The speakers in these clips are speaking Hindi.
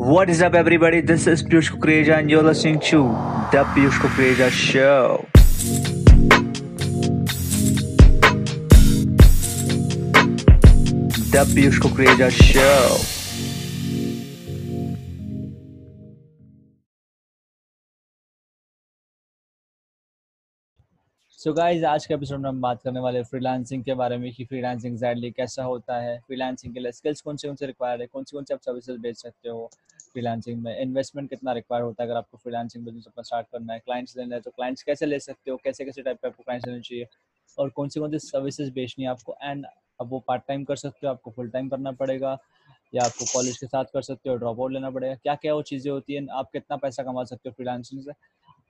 What is up, everybody? This is Piyush Kukreja, and you're listening to The Piyush Kukreja Show. The Piyush Kukreja Show. So so guys आज के एपिसोड में हम बात करने वाले फ्रीलांसिंग के बारे में कि फ्रीलांसिंग एग्जैक्टली कैसा होता है फ्रीलांसिंग के लिए स्किल्स कौन से कौन से रिक्वायर्ड है कौन सी कौन सी आप सर्विसेज़ बेच सकते हो फ्रीलांसिंग में इन्वेस्टमेंट कितना रिक्वायर होता है, अगर आपको फ्रीलांसिंग बिज़नेस अपना स्टार्ट करना है क्लाइंट्स लेना है तो क्लाइंट्स कैसे ले सकते हो कैसे कैसे टाइप के आपको क्लाइंट्स लेने चाहिए, और कौन सी कौन सी सर्विसेज़ बेचनी है आपको एंड अब वो पार्ट टाइम कर सकते हो, आपको फुल टाइम करना पड़ेगा, या आपको कॉलेज के साथ कर सकते हो ड्रॉप आउट लेना पड़ेगा क्या क्या वो चीज़ें होती हैं, आप कितना पैसा कमा सकते हो फ्रीलांसिंग से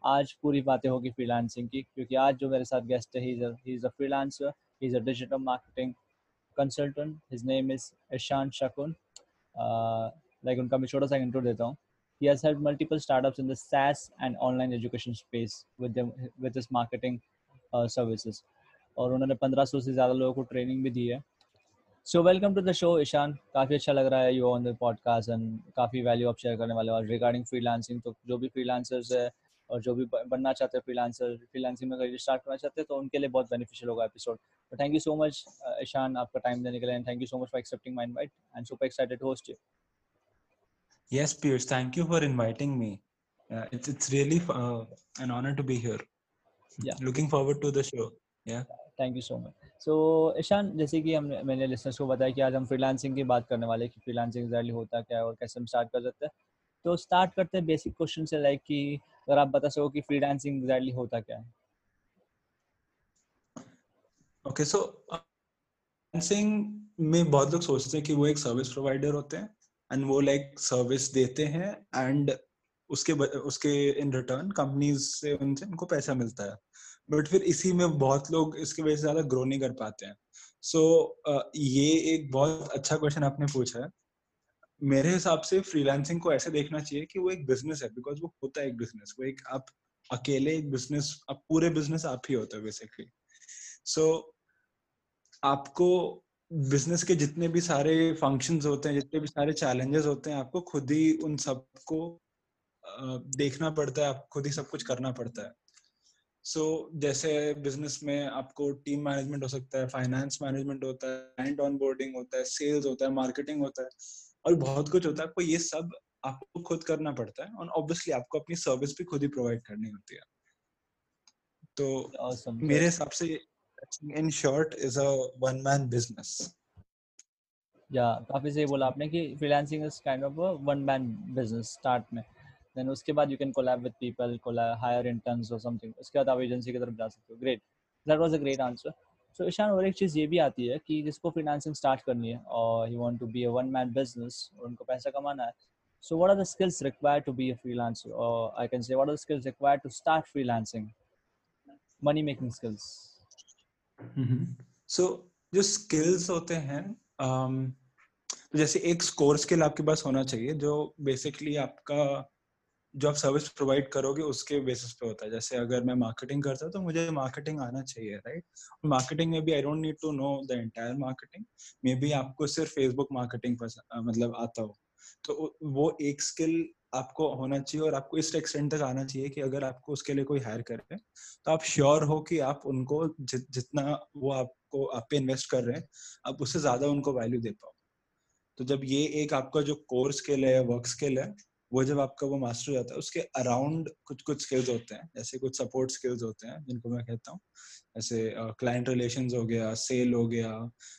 आज पूरी बातें होगी फ्रीलांसिंग की क्योंकि आज जो मेरे साथ गेस्ट है he is a freelancer he is a digital marketing consultant his name is Ishan Shakun like उनका मैं छोटा सा इंट्रो देता हूँ। He has helped multiple startups in the SaaS and online education space with them with his marketing uh, services. और उन्होंने 1500 से ज़्यादा लोगों को ट्रेनिंग भी दी है। So welcome to the show Ishan काफ़ी अच्छा लग रहा है you on the podcast and काफ़ी वैल्यू आप शेयर करने वाले और रिगार्डिंग फ्रीलांसिंग तो जो भी फ्रीलांसर्स है और जो भी बनना चाहते हैं फ्रीलांसर फ्रीलांसिंग में करियर स्टार्ट करना चाहते हैं तो उनके लिए बहुत बेनिफिशियल होगा एपिसोड तो thank you so much Ishan आपका टाइम देने के लिए and thank you so much for accepting my invite and super excited host you Yes, Pierce, thank you for inviting me. Uh, it's it's really uh, an honor to be here. Yeah. Looking forward to the show. Yeah. Thank you so much so Ishan जैसे कि हम मैंने लिसनर्स को बताया कि आज हम फ्रीलांसिंग की बात करने वाले हैं कि फ्रीलांसिंग एग्जैक्टली होता क्या है और कैसे हम स्टार्ट कर सकते हैं तो स्टार्ट करते हैं बेसिक क्वेश्चन से लाइक कि अगर आप बता सको कि फ्रीलांसिंग एग्जैक्टली होता क्या है? ओके सो फ्रीलांसिंग में बहुत लोग सोचते हैं कि वो एक सर्विस प्रोवाइडर होते हैं एंड वो लाइक सर्विस देते हैं एंड उसके उसके इन रिटर्न कंपनीज़ से उनसे उनको पैसा मिलता है। बट फिर इसी में बहुत लोग इसकी वजह से ज़्यादा ग्रो नहीं कर पाते हैं। सो so, uh, ये एक बहुत अच्छा क्वेश्चन आपने पूछा है। मेरे हिसाब से फ्रीलांसिंग को ऐसे देखना चाहिए कि वो एक बिज़नेस है बिकॉज़ वो होता है एक बिज़नेस वो एक आप अकेले एक बिज़नेस आप पूरे बिज़नेस आप ही होता है बेसिकली सो so, आपको बिज़नेस के जितने भी सारे फ़ंक्शंस होते हैं जितने भी सारे चैलेंजेस होते हैं आपको खुद ही उन सबको देखना पड़ता है आप खुद ही सब कुछ करना पड़ता है. सो so, जैसे बिज़नेस में आपको टीम मैनेजमेंट हो सकता है फाइनेंस मैनेजमेंट होता है क्लाइंट ऑन बोर्डिंग होता है सेल्स होता है मार्केटिंग होता है. और बहुत कुछ होता है आपको ये सब आपको खुद करना पड़ता है और ऑब्वियसली आपको अपनी सर्विस भी खुद ही प्रोवाइड करनी होती है। तो awesome. मेरे हिसाब से in short is a one man business या काफ़ी सही बोला आपने कि freelancing is kind of a one man business start में। देन उसके बाद you can collab with people collab hire interns और समथिंग उसके बाद आप एजेंसी की तरफ़ जा सकते हो। Great that was a great answer so Ishan और एक चीज़ ये भी आती है कि जिसको फिनंसिंग स्टार्ट करनी है और you want to be a one man business और उनको पैसा कमाना है so what are the skills require to be a freelancer और I can say what are the skills require to start freelancing money making skills so जो स्किल्स होते हैं um, जैसे एक स्कोर स्किल आपके पास होना चाहिए जो बेसिकली आपका जो आप सर्विस प्रोवाइड करोगे उसके बेसिस पे होता है। जैसे अगर मैं मार्केटिंग करता हूँ तो मुझे मार्केटिंग आना चाहिए राइट मार्केटिंग में भी I don't need to know the entire marketing maybe आपको सिर्फ़ फेसबुक मार्केटिंग मतलब आता हो। तो वो एक स्किल आपको होना चाहिए और आपको इस एक्सटेंट तक आना चाहिए कि अगर आपको उसके लिए कोई हायर करे तो आप श्योर हो कि आप उनको जि, जितना वो आपको आप पे इन्वेस्ट कर रहे हैं आप उससे ज़्यादा उनको वैल्यू दे पाओ। तो जब ये एक आपका जो कोर स्किल है वर्क स्किल है वो जब आपका वो मास्टर हो जाता है उसके अराउंड कुछ कुछ स्किल्स होते हैं जैसे कुछ सपोर्ट स्किल्स होते हैं जिनको मैं कहता हूँ। जैसे क्लाइंट uh, रिलेशन हो गया सेल हो गया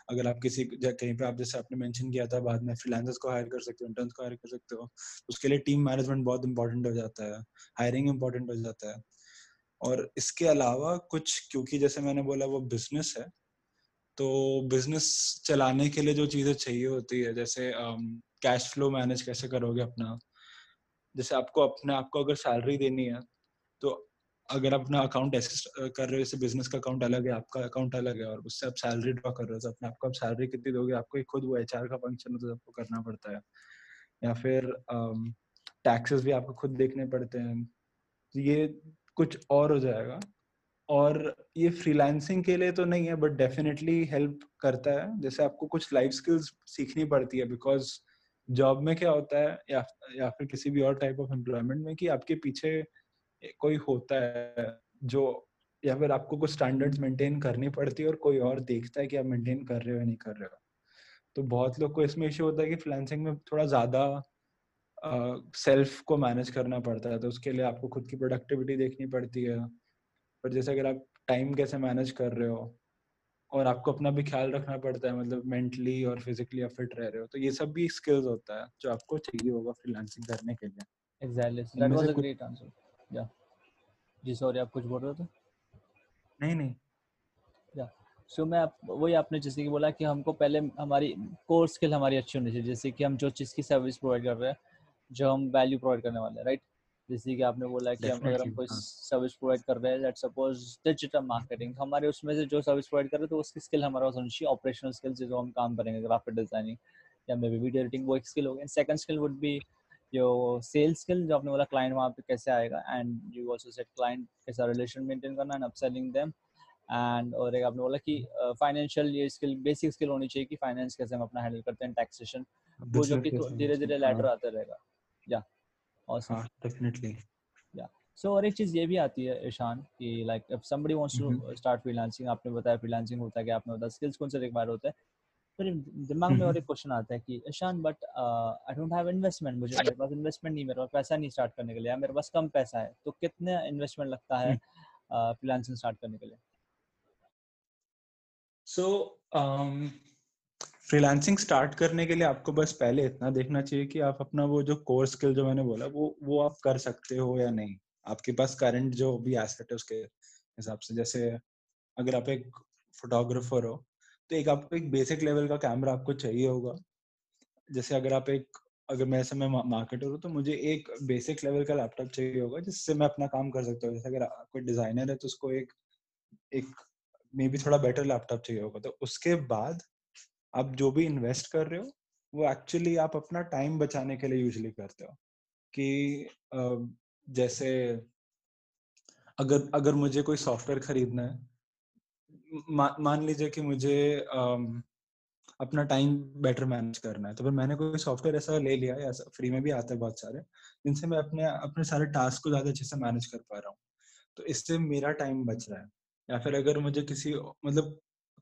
अगर आप किसी कहीं पे आप जैसे आपने मेंशन किया था बाद में फ्रीलांसर्स को हायर कर सकते हो इंटर्न को हायर कर सकते हो उसके लिए टीम मैनेजमेंट बहुत इंपॉर्टेंट हो जाता है हायरिंग इंपॉर्टेंट हो जाता है। और इसके अलावा कुछ क्योंकि जैसे मैंने बोला वो बिज़नेस है तो बिज़नेस चलाने के लिए जो चीज़ें चाहिए होती है जैसे कैश फ्लो मैनेज कैसे करोगे अपना? जैसे आपको अपने आपको अगर सैलरी देनी है तो अगर अपना अकाउंट ऐसे कर रहे हो, जैसे बिज़नेस का अकाउंट अलग है, आपका अकाउंट अलग है, और उससे आप सैलरी ड्रॉ कर रहे हो तो अपने आपको आप सैलरी कितनी दोगे, आपको खुद वो एचआर का फ़ंक्शन तो आपको करना पड़ता है। या फिर टैक्सेस भी आपको खुद देखने पड़ते हैं। तो ये कुछ और हो जाएगा। और ये फ्रीलांसिंग के लिए तो नहीं है बट डेफिनेटली हेल्प करता है। जैसे आपको कुछ लाइफ स्किल्स सीखनी पड़ती है बिकॉज़ जॉब में क्या होता है या या फिर किसी भी और टाइप ऑफ़ एम्प्लॉयमेंट में कि आपके पीछे कोई होता है जो, या फिर आपको कुछ स्टैंडर्ड्स मेंटेन करनी पड़ती है और कोई और देखता है कि आप मेंटेन कर रहे हो या नहीं कर रहे हो। तो बहुत लोग को इसमें इश्यू होता है कि फ्रीलांसिंग में थोड़ा ज़्यादा सेल्फ को मैनेज करना पड़ता है तो उसके लिए आपको खुद की प्रोडक्टिविटी देखनी पड़ती है। पर जैसे अगर आप टाइम कैसे मैनेज कर रहे हो और आपको अपना भी ख्याल रखना पड़ता है मतलब मेंटली और फिजिकली आप फिट रह रहे हो तो ये सब भी स्किल्स होता है जो आपको चाहिए होगा फ्रीलांसिंग करने के लिए। Exactly that was a great answer या जी सॉरी आप कुछ बोल रहे थे नहीं नहीं। या सो मैं आप वही आपने जैसे कि बोला कि हमको पहले हमारी कोर स्किल हमारी अच्छी होनी चाहिए जैसे कि हम जो चीज़ की सर्विस प्रोवाइड कर रहे हैं जो हम वैल्यू प्रोवाइड करने वाले हैं राइट जैसे कि आपने बोला कि हम अगर हम कोई सर्विस प्रोवाइड कर रहे हैं लेट्स सपोज़ डिजिटल मार्केटिंग हमारे उसमें से जो सर्विस प्रोवाइड कर रहे हैं तो उसकी स्किल हमारा होनी चाहिए ऑपरेशनल स्किल्स जो हम काम करेंगे ग्राफिक डिज़ाइनिंग या मे बी वीडियो एडिटिंग वो एक स्किल हो गया। सेकंड स्किल वुड बी जो सेल्स स्किल जो आपने बोला क्लाइंट वहाँ पे कैसे आएगा। And you also set client कैसा रिलेशन मेंटेन करना एंड अपसेलिंग देम एंड और एक आपने बोला कि फाइनेंशियल uh, ये स्किल बेसिक स्किल होनी चाहिए कि फाइनेंस कैसे हम अपना हैंडल करते हैं टैक्सेशन वो जो कि धीरे धीरे लैडर आते रहेगा। या ऑसम डेफिनेटली या सो और एक चीज़ ये भी आती है ईशान कि like if somebody wants to start freelancing आपने बताया फ्रीलांसिंग होता है कि आपने बताया स्किल्स कौन से रिक्वायर होते हैं। फिर दिमाग में और एक क्वेश्चन आता है कि Ishan but I don't have investment मुझे मेरे पास इन्वेस्टमेंट नहीं मेरे पास पैसा नहीं स्टार्ट करने के लिए मेरे पास कम पैसा है तो कितने इन्वेस्टमेंट लगता है फ्रीलांसिंग स्टार्ट करने के लिए? सो फ्रीलांसिंग स्टार्ट करने के लिए आपको बस पहले इतना देखना चाहिए कि आप अपना वो जो कोर स्किल जो मैंने बोला, वो वो आप कर सकते हो या नहीं। आपके पास करंट जो भी एसेट है, उसके हिसाब से जैसे अगर आप एक फोटोग्राफर हो तो एक आपको एक बेसिक लेवल का कैमरा आपको चाहिए होगा। जैसे अगर आप एक, अगर मैं ऐसे मैं मार्केटर हूँ तो मुझे एक बेसिक लेवल का लैपटॉप चाहिए होगा, जिससे मैं अपना काम कर सकता हूँ। जैसे अगर कोई डिज़ाइनर है तो उसको एक एक मे बी थोड़ा बेटर लैपटॉप चाहिए होगा। तो उसके बाद आप जो भी इन्वेस्ट कर रहे हो वो एक्चुअली आप अपना टाइम बचाने के लिए यूजली करते हो। कि जैसे अगर अगर मुझे कोई सॉफ्टवेयर खरीदना है मा, मान लीजिए कि मुझे अपना टाइम बेटर मैनेज करना है तो फिर मैंने कोई सॉफ्टवेयर ऐसा ले लिया या फ्री में भी आता है बहुत सारे जिनसे मैं अपने अपने सारे टास्क को ज़्यादा अच्छे से मैनेज कर पा रहा हूँ। तो इससे मेरा टाइम बच रहा है। या फिर अगर मुझे किसी मतलब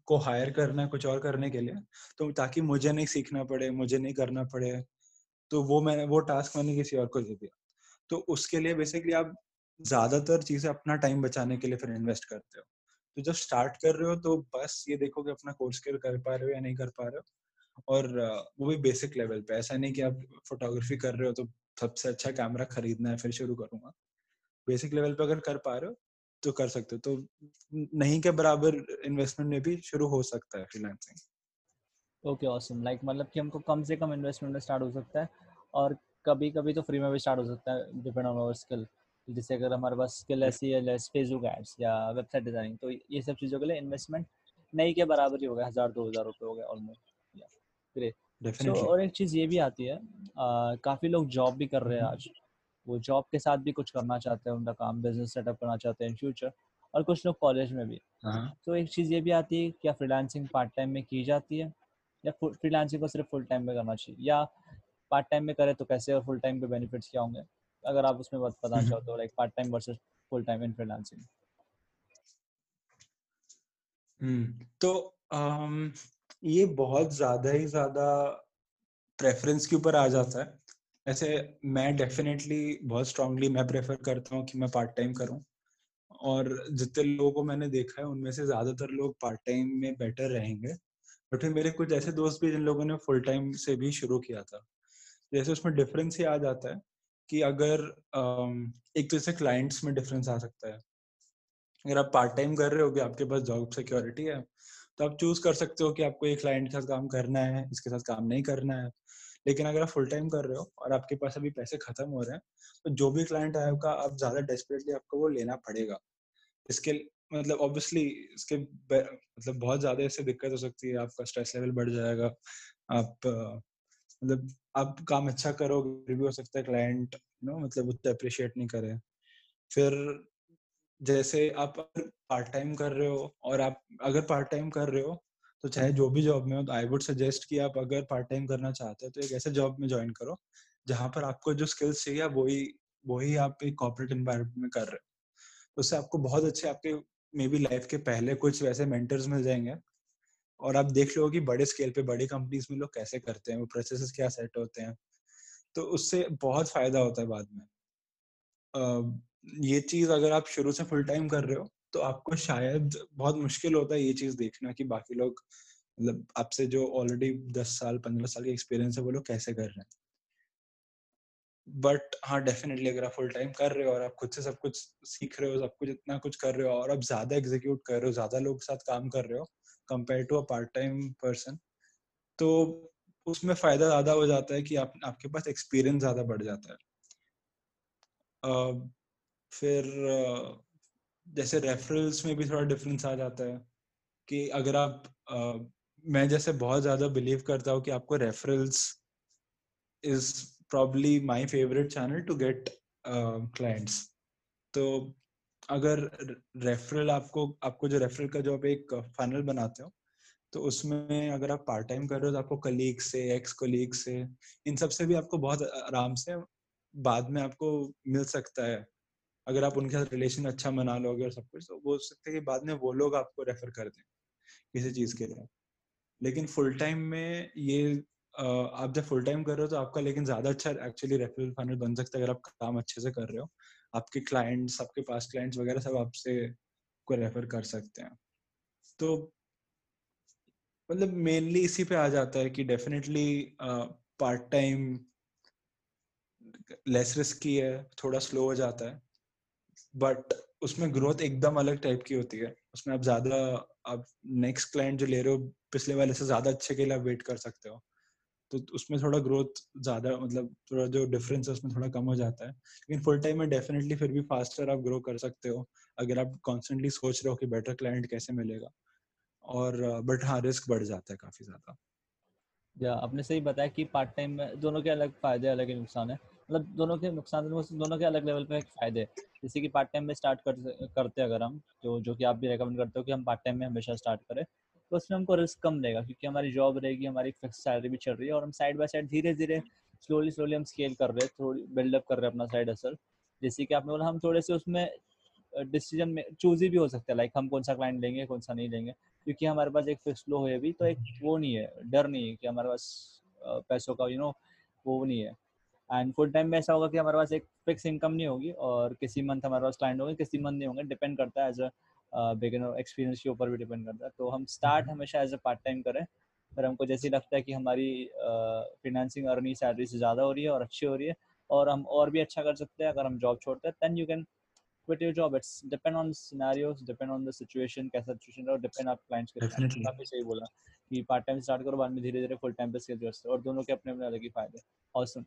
को हायर करना है कुछ और करने के लिए तो ताकि मुझे नहीं सीखना पड़े, मुझे नहीं करना पड़े तो वो मैंने वो टास्क मैंने किसी और को दे दिया। तो उसके लिए बेसिकली आप ज़्यादातर चीज़ें अपना टाइम बचाने के लिए फिर इन्वेस्ट करते हो। तो जब स्टार्ट कर रहे हो तो बस ये देखो कि अपना कोर्स कर पा रहे हो या नहीं कर पा रहे हो, और वो भी बेसिक लेवल पे। ऐसा नहीं कि आप फोटोग्राफी कर रहे हो तो सबसे अच्छा कैमरा खरीदना है, फिर शुरू करूँगा। बेसिक लेवल पे अगर कर पा रहे हो तो कर सकते हो। तो नहीं के बराबर इन्वेस्टमेंट में भी शुरू हो सकता है फ्रीलांसिंग ओके ऑसम लाइक मतलब कि हमको कम से कम इन्वेस्टमेंट में स्टार्ट हो सकता है और कभी कभी तो फ्री में भी स्टार्ट हो सकता है डिपेंड ऑन आवर स्किल जैसे अगर हमारे पास स्किल ऐसी है फेसबुक एड्स या वेबसाइट डिज़ाइनिंग तो ये सब चीज़ों के लिए इन्वेस्टमेंट नहीं के बराबर ही हो गया हज़ार दो हज़ार रुपये हो गए ऑलमोस्ट ग्रेट और एक चीज़ ये भी आती है काफ़ी लोग जॉब भी कर रहे हैं आज। वो जॉब के साथ भी कुछ करना चाहते हैं उनका काम बिज़नेस सेटअप करना चाहते हैं इन फ्यूचर और कुछ लोग कॉलेज में भी हाँ। तो एक चीज़ ये भी आती है क्या फ्रीलांसिंग पार्ट टाइम में की जाती है या फ्रीलांसिंग को सिर्फ़ फुल टाइम में करना चाहिए या पार्ट टाइम में करें तो कैसे और फुल टाइम के बेनिफिट्स क्या होंगे अगर आप उसमें बात बताना हम्म। चाहो तो like part time versus full time in freelancing तो um, ये बहुत ज़्यादा ही ज़्यादा प्रेफरेंस के ऊपर आ जाता है ऐसे मैं डेफिनेटली बहुत स्ट्रांगली मैं प्रेफर करता हूँ कि मैं पार्ट टाइम करूँ। और जितने लोगों को मैंने देखा है, उनमें से ज़्यादातर लोग पार्ट टाइम में बेटर रहेंगे। बट फिर मेरे कुछ ऐसे दोस्त भी जिन लोगों ने फुल टाइम से भी शुरू किया था। जैसे उसमें डिफरेंस ही आ जाता है कि अगर एक तो जैसे क्लाइंट्स में डिफरेंस आ सकता है। अगर आप पार्ट टाइम कर रहे हो आपके पास जॉब सिक्योरिटी है तो आप चूज़ कर सकते हो कि आपको एक क्लाइंट के साथ काम करना है, इसके साथ काम नहीं करना है। लेकिन अगर आप फुल टाइम कर रहे हो और आपके पास अभी पैसे खत्म हो रहे हैं तो जो भी क्लाइंट आएगा आप ज़्यादा डेस्परेटली आपको वो लेना पड़ेगा। इसके मतलब ऑब्वियसली इसके मतलब बहुत ज़्यादा इससे दिक्कत हो सकती है, आपका स्ट्रेस लेवल बढ़ जाएगा, आप मतलब आप काम अच्छा करोगे भी हो सकता है क्लाइंट नो मतलब उतना अप्रिशिएट नहीं करे। फिर जैसे आप पार्ट टाइम कर रहे हो और आप, अगर पार्ट टाइम कर रहे हो तो चाहे जो भी जॉब में हो तो आई वुड सजेस्ट कि आप अगर पार्ट टाइम करना चाहते हो तो एक ऐसे जॉब में ज्वाइन करो, जहाँ पर आपको जो स्किल्स चाहिए वही वही आप एक कॉर्पोरेट एनवायरमेंट में कर रहे हो। उससे आपको बहुत अच्छे आपके मे बी लाइफ के पहले कुछ वैसे मेंटर्स मिल जाएँगे। और आप देख लो कि बड़े स्केल पे बड़ी कंपनीज़ में लोग कैसे करते हैं, वो प्रोसेस क्या सेट होते हैं। तो उससे बहुत फ़ायदा होता है बाद में। ये चीज़ अगर आप शुरू से फुल टाइम कर रहे हो तो आपको शायद बहुत मुश्किल होता है ये चीज़ देखना कि बाकी लोग मतलब आपसे जो ऑलरेडी दस साल पंद्रह साल के एक्सपीरियंस है वो लोग कैसे कर रहे हैं? बट हाँ डेफिनेटली अगर आप फुल टाइम कर रहे हो और आप खुद से सब कुछ सीख रहे हो सब कुछ इतना कुछ कर रहे हो और आप ज़्यादा एग्जीक्यूट कर रहे हो ज़्यादा लोग साथ काम कर रहे हो compare to a part time person तो उसमें फ़ायदा ज़्यादा हो जाता है कि आप आपके पास एक्सपीरियंस ज़्यादा बढ़ जाता है। uh, फिर uh, जैसे रेफरल्स में भी थोड़ा डिफरेंस आ जाता है कि अगर आप uh, मैं जैसे बहुत ज़्यादा बिलीव करता हूँ कि आपको referrals is probably my favourite channel to get clients तो अगर रेफरल आपको आपको जो रेफरल का जो आप एक फाइनल बनाते हो तो उसमें अगर आप पार्ट टाइम कर रहे हो तो आपको कलीग से एक्स कलीग से इन सबसे भी आपको बहुत आराम से बाद में आपको मिल सकता है। अगर आप उनके साथ रिलेशन अच्छा बना लोगे और सब कुछ तो वो सकते हैं कि बाद में वो लोग आपको रेफर कर दें किसी चीज़ के लिए। लेकिन फुल टाइम में ये आप जब फुल टाइम कर रहे हो तो आपका लेकिन ज़्यादा अच्छा एक्चुअली रेफरल फाइनल बन सकता है अगर आप काम अच्छे से कर रहे हो। आपके क्लाइंट्स आपके पास क्लाइंट्स वगैरह सब आपसे को रेफर कर सकते हैं। तो मतलब मेनली इसी पे आ जाता है कि definitely part time less risky है, थोड़ा स्लो हो जाता है। बट उसमें ग्रोथ एकदम अलग टाइप की होती है। उसमें आप ज़्यादा, आप नेक्स्ट क्लाइंट जो ले रहे हो, पिछले वाले से ज़्यादा अच्छे के लिए आप वेट कर सकते हो। तो उसमें थोड़ा ग्रोथ ज़्यादा मतलब थोड़ा जो डिफरेंस है, उसमें थोड़ा कम हो जाता है। लेकिन फुल टाइम में डेफिनेटली फिर भी फास्टर आप ग्रो कर सकते हो, अगर आप कॉन्स्टेंटली सोच रहे हो कि बेटर क्लाइंट कैसे मिलेगा। और बट हाँ रिस्क बढ़ जाता है काफ़ी ज़्यादा। या, आपने सही बताया कि पार्ट टाइम में दोनों के अलग फ़ायदे, अलग नुकसान है। मतलब दोनों के नुकसान दोनों के अलग लेवल पे फ़ायदे जैसे कि पार्ट टाइम में स्टार्ट कर करते अगर हम तो जो कि आप भी रेकमेंड करते हो कि हम पार्ट टाइम में हमेशा स्टार्ट करें तो उसमें हमको रिस्क कम रहेगा क्योंकि हमारी जॉब रहेगी, हमारी फिक्स सैलरी भी चल रही है और हम साइड बाय साइड धीरे धीरे स्लोली स्लोली हम स्केल कर रहे हैं, थोड़ी बिल्डअप कर रहे हैं अपना साइड असल जैसे कि आपने बोला, हम थोड़े से उसमें डिसीज़न में चूज़ ही भी हो सकता है लाइक हम कौन सा क्लाइंट लेंगे, कौन सा नहीं लेंगे, क्योंकि हमारे पास एक फिक्स फ्लो है अभी तो एक वो नहीं है, डर नहीं है कि हमारे पास पैसों का यू नो वो नहीं है। एंड फुल टाइम में ऐसा होगा कि हमारे पास एक फिक्स इनकम नहीं होगी और किसी मंथ हमारे पास क्लाइंट होंगे किसी मंथ नहीं होंगे डिपेंड करता है एज अ बिगिनर एक्सपीरियंस के ऊपर भी डिपेंड करता है। तो हम स्टार्ट हम्म। हमेशा एज अ पार्ट टाइम करें फिर हमको जैसे ही लगता है कि हमारी फिनेंसिंग अर्निंग सैलरी से ज़्यादा हो रही है और अच्छी हो रही है और हम और भी अच्छा कर सकते हैं अगर हम जॉब छोड़ते हैं then you can quit your job. It's depend on scenarios depend on the situation कैसा सिचुएशन है और डिपेंड आप क्लाइंट्स के काफ़ी सही बोला कि पार्ट टाइम स्टार्ट करो बाद में धीरे धीरे फुल टाइम पे स्किल और दोनों के अपने अपने अलग ही फ़ायदे। Awesome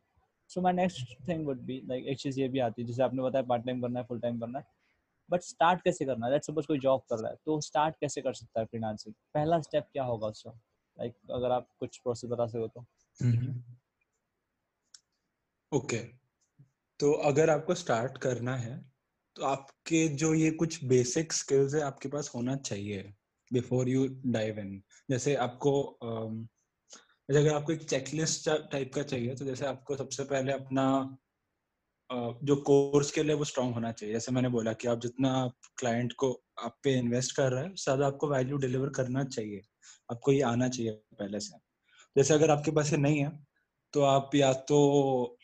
so my next thing would be like एक चीज़ ये भी आती है जैसे आपने बताया पार्ट टाइम करना है फुल टाइम करना है। बट स्टार्ट कैसे करना है? सपोज़ कोई जॉब कर रहा है तो स्टार्ट कैसे कर सकता है फ्रीलांसिंग पहला स्टेप क्या होगा उसका? लाइक like, अगर आप कुछ प्रोसेस बता सको तो। Okay okay. तो अगर आपको स्टार्ट करना है तो आपके जो ये कुछ बेसिक स्किल्स है आपके पास होना चाहिए बिफोर यू डाइव इन जैसे आपको जैसे अगर आपको एक चेकलिस्ट टाइप का चाहिए तो जैसे आपको सबसे पहले अपना जो कोर्स के लिए वो स्ट्रांग होना चाहिए। जैसे मैंने बोला कि आप जितना क्लाइंट को आप पे इन्वेस्ट कर रहे हैं, ज़्यादा आपको वैल्यू डिलीवर करना चाहिए। आपको ये आना चाहिए पहले से। जैसे अगर आपके पास ये नहीं है तो आप या तो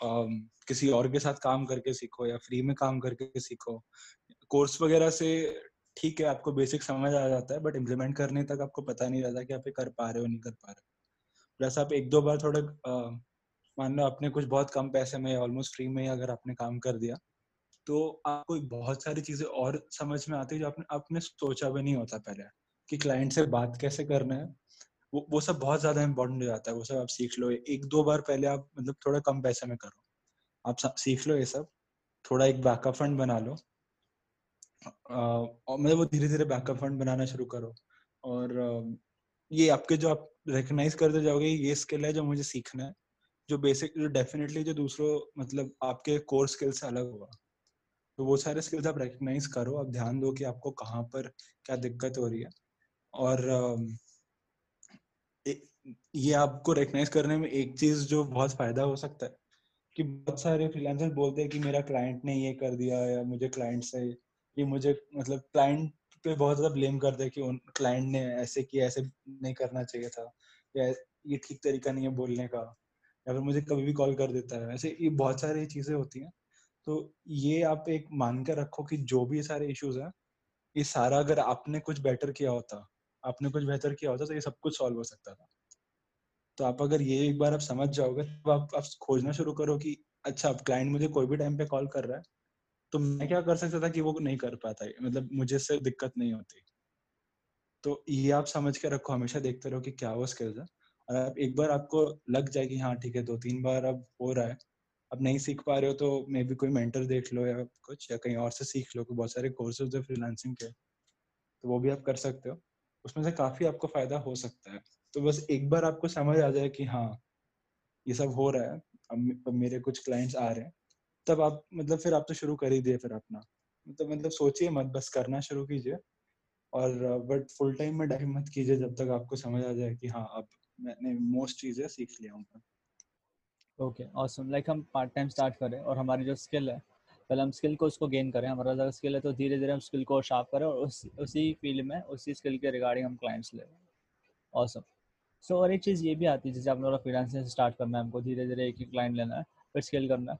किसी और के साथ काम करके सीखो या फ्री में काम करके सीखो। कोर्स वगैरह से ठीक है, आपको बेसिक समझ आ जाता है बट इम्प्लीमेंट करने तक आपको पता नहीं रहता कि आप ये कर पा रहे हो, नहीं कर पा रहे प्लस आप एक दो बार थोड़ा मान लो आपने कुछ बहुत कम पैसे में ऑलमोस्ट फ्री में अगर आपने काम कर दिया तो आपको बहुत सारी चीज़ें और समझ में आती है जो आपने आपने सोचा भी नहीं होता पहले, कि क्लाइंट से बात कैसे करना है। वो वो सब बहुत ज़्यादा इंपॉर्टेंट हो जाता है, वो सब आप सीख लो। एक दो बार पहले आप मतलब थोड़ा कम पैसे में करो। आप सीख लो ये सब, थोड़ा एक बैकअप फंड बना लो। और मतलब वो धीरे धीरे बैकअप फंड बनाना शुरू करो। और ये आपके जो आप रिकग्नाइज करते जाओगे ये स्किल है जो मुझे सीखना है, जो बेसिक जो डेफिनेटली जो दूसरों मतलब आपके कोर स्किल से अलग होगा। तो वो सारे स्किल्स आप रिकग्नाइज करो, आप ध्यान दो कि आपको कहाँ पर क्या दिक्कत हो रही है। और ये आपको रिकग्नाइज करने में एक चीज़ जो बहुत फ़ायदा हो सकता है, कि बहुत सारे फ्रीलांसर बोलते हैं कि मेरा क्लाइंट ने ये कर दिया या मुझे क्लाइंट से, ये मुझे मतलब क्लाइंट पे बहुत ज़्यादा ब्लेम करते हैं कि उन क्लाइंट ने ऐसे किया ऐसे नहीं करना चाहिए था। या ये ठीक तरीका नहीं है बोलने का। या फिर मुझे कभी भी कॉल कर देता है। ऐसे ये बहुत सारी चीज़ें होती हैं। तो ये आप एक मान कर रखो कि जो भी सारे इश्यूज़ हैं ये सारा अगर आपने कुछ बेटर किया होता आपने कुछ बेहतर किया होता तो ये सब कुछ सॉल्व हो सकता था। तो आप अगर ये एक बार आप समझ जाओगे तो आप, आप खोजना शुरू करो कि अच्छा अब क्लाइंट मुझे कोई भी टाइम पे कॉल कर रहा है तो मैं क्या कर सकता था कि वो नहीं कर पाता मतलब मुझे इससे दिक्कत नहीं होती। तो ये आप समझ के रखो, हमेशा देखते रहो कि क्या वो स्किल्स है। और आप एक बार आपको लग जाए कि हाँ ठीक है दो तीन बार अब हो रहा है, अब नहीं सीख पा रहे हो तो मे बी कोई मेंटर देख लो या कुछ, या कहीं और से सीख लो बहुत सारे कोर्सेज है फ्रीलांसिंग के तो वो भी आप कर सकते हो। उसमें से काफ़ी आपको फ़ायदा हो सकता है। तो बस एक बार आपको समझ आ जाए कि हाँ ये सब हो रहा है, अब मेरे कुछ क्लाइंट्स आ रहे हैं तब आप मतलब फिर आप तो शुरू कर ही दिए फिर अपना। मतलब मतलब सोचिए मत, बस करना शुरू कीजिए। और, बट फुल टाइम में डाइव मत कीजिए जब तक आपको समझ आ जाए कि हाँ अब मैंने मोस्ट चीज़ें सीख लिया हूँ। ओके ऑसम लाइक हम पार्ट टाइम स्टार्ट करें और हमारी जो स्किल है, पहले हम स्किल को उसको गेन करें। हमारा अगर स्किल है तो धीरे धीरे हम स्किल को शार्प करें और उस, उसी फ़ील्ड में, उसी स्किल के रिगार्डिंग हम क्लाइंट्स ले ऑसम सो और एक चीज़ ये भी आती है, जैसे आप लोग फ्रीलांसिंग स्टार्ट करना है, हमको धीरे धीरे एक ही क्लाइंट लेना है, फिर स्केल करना है।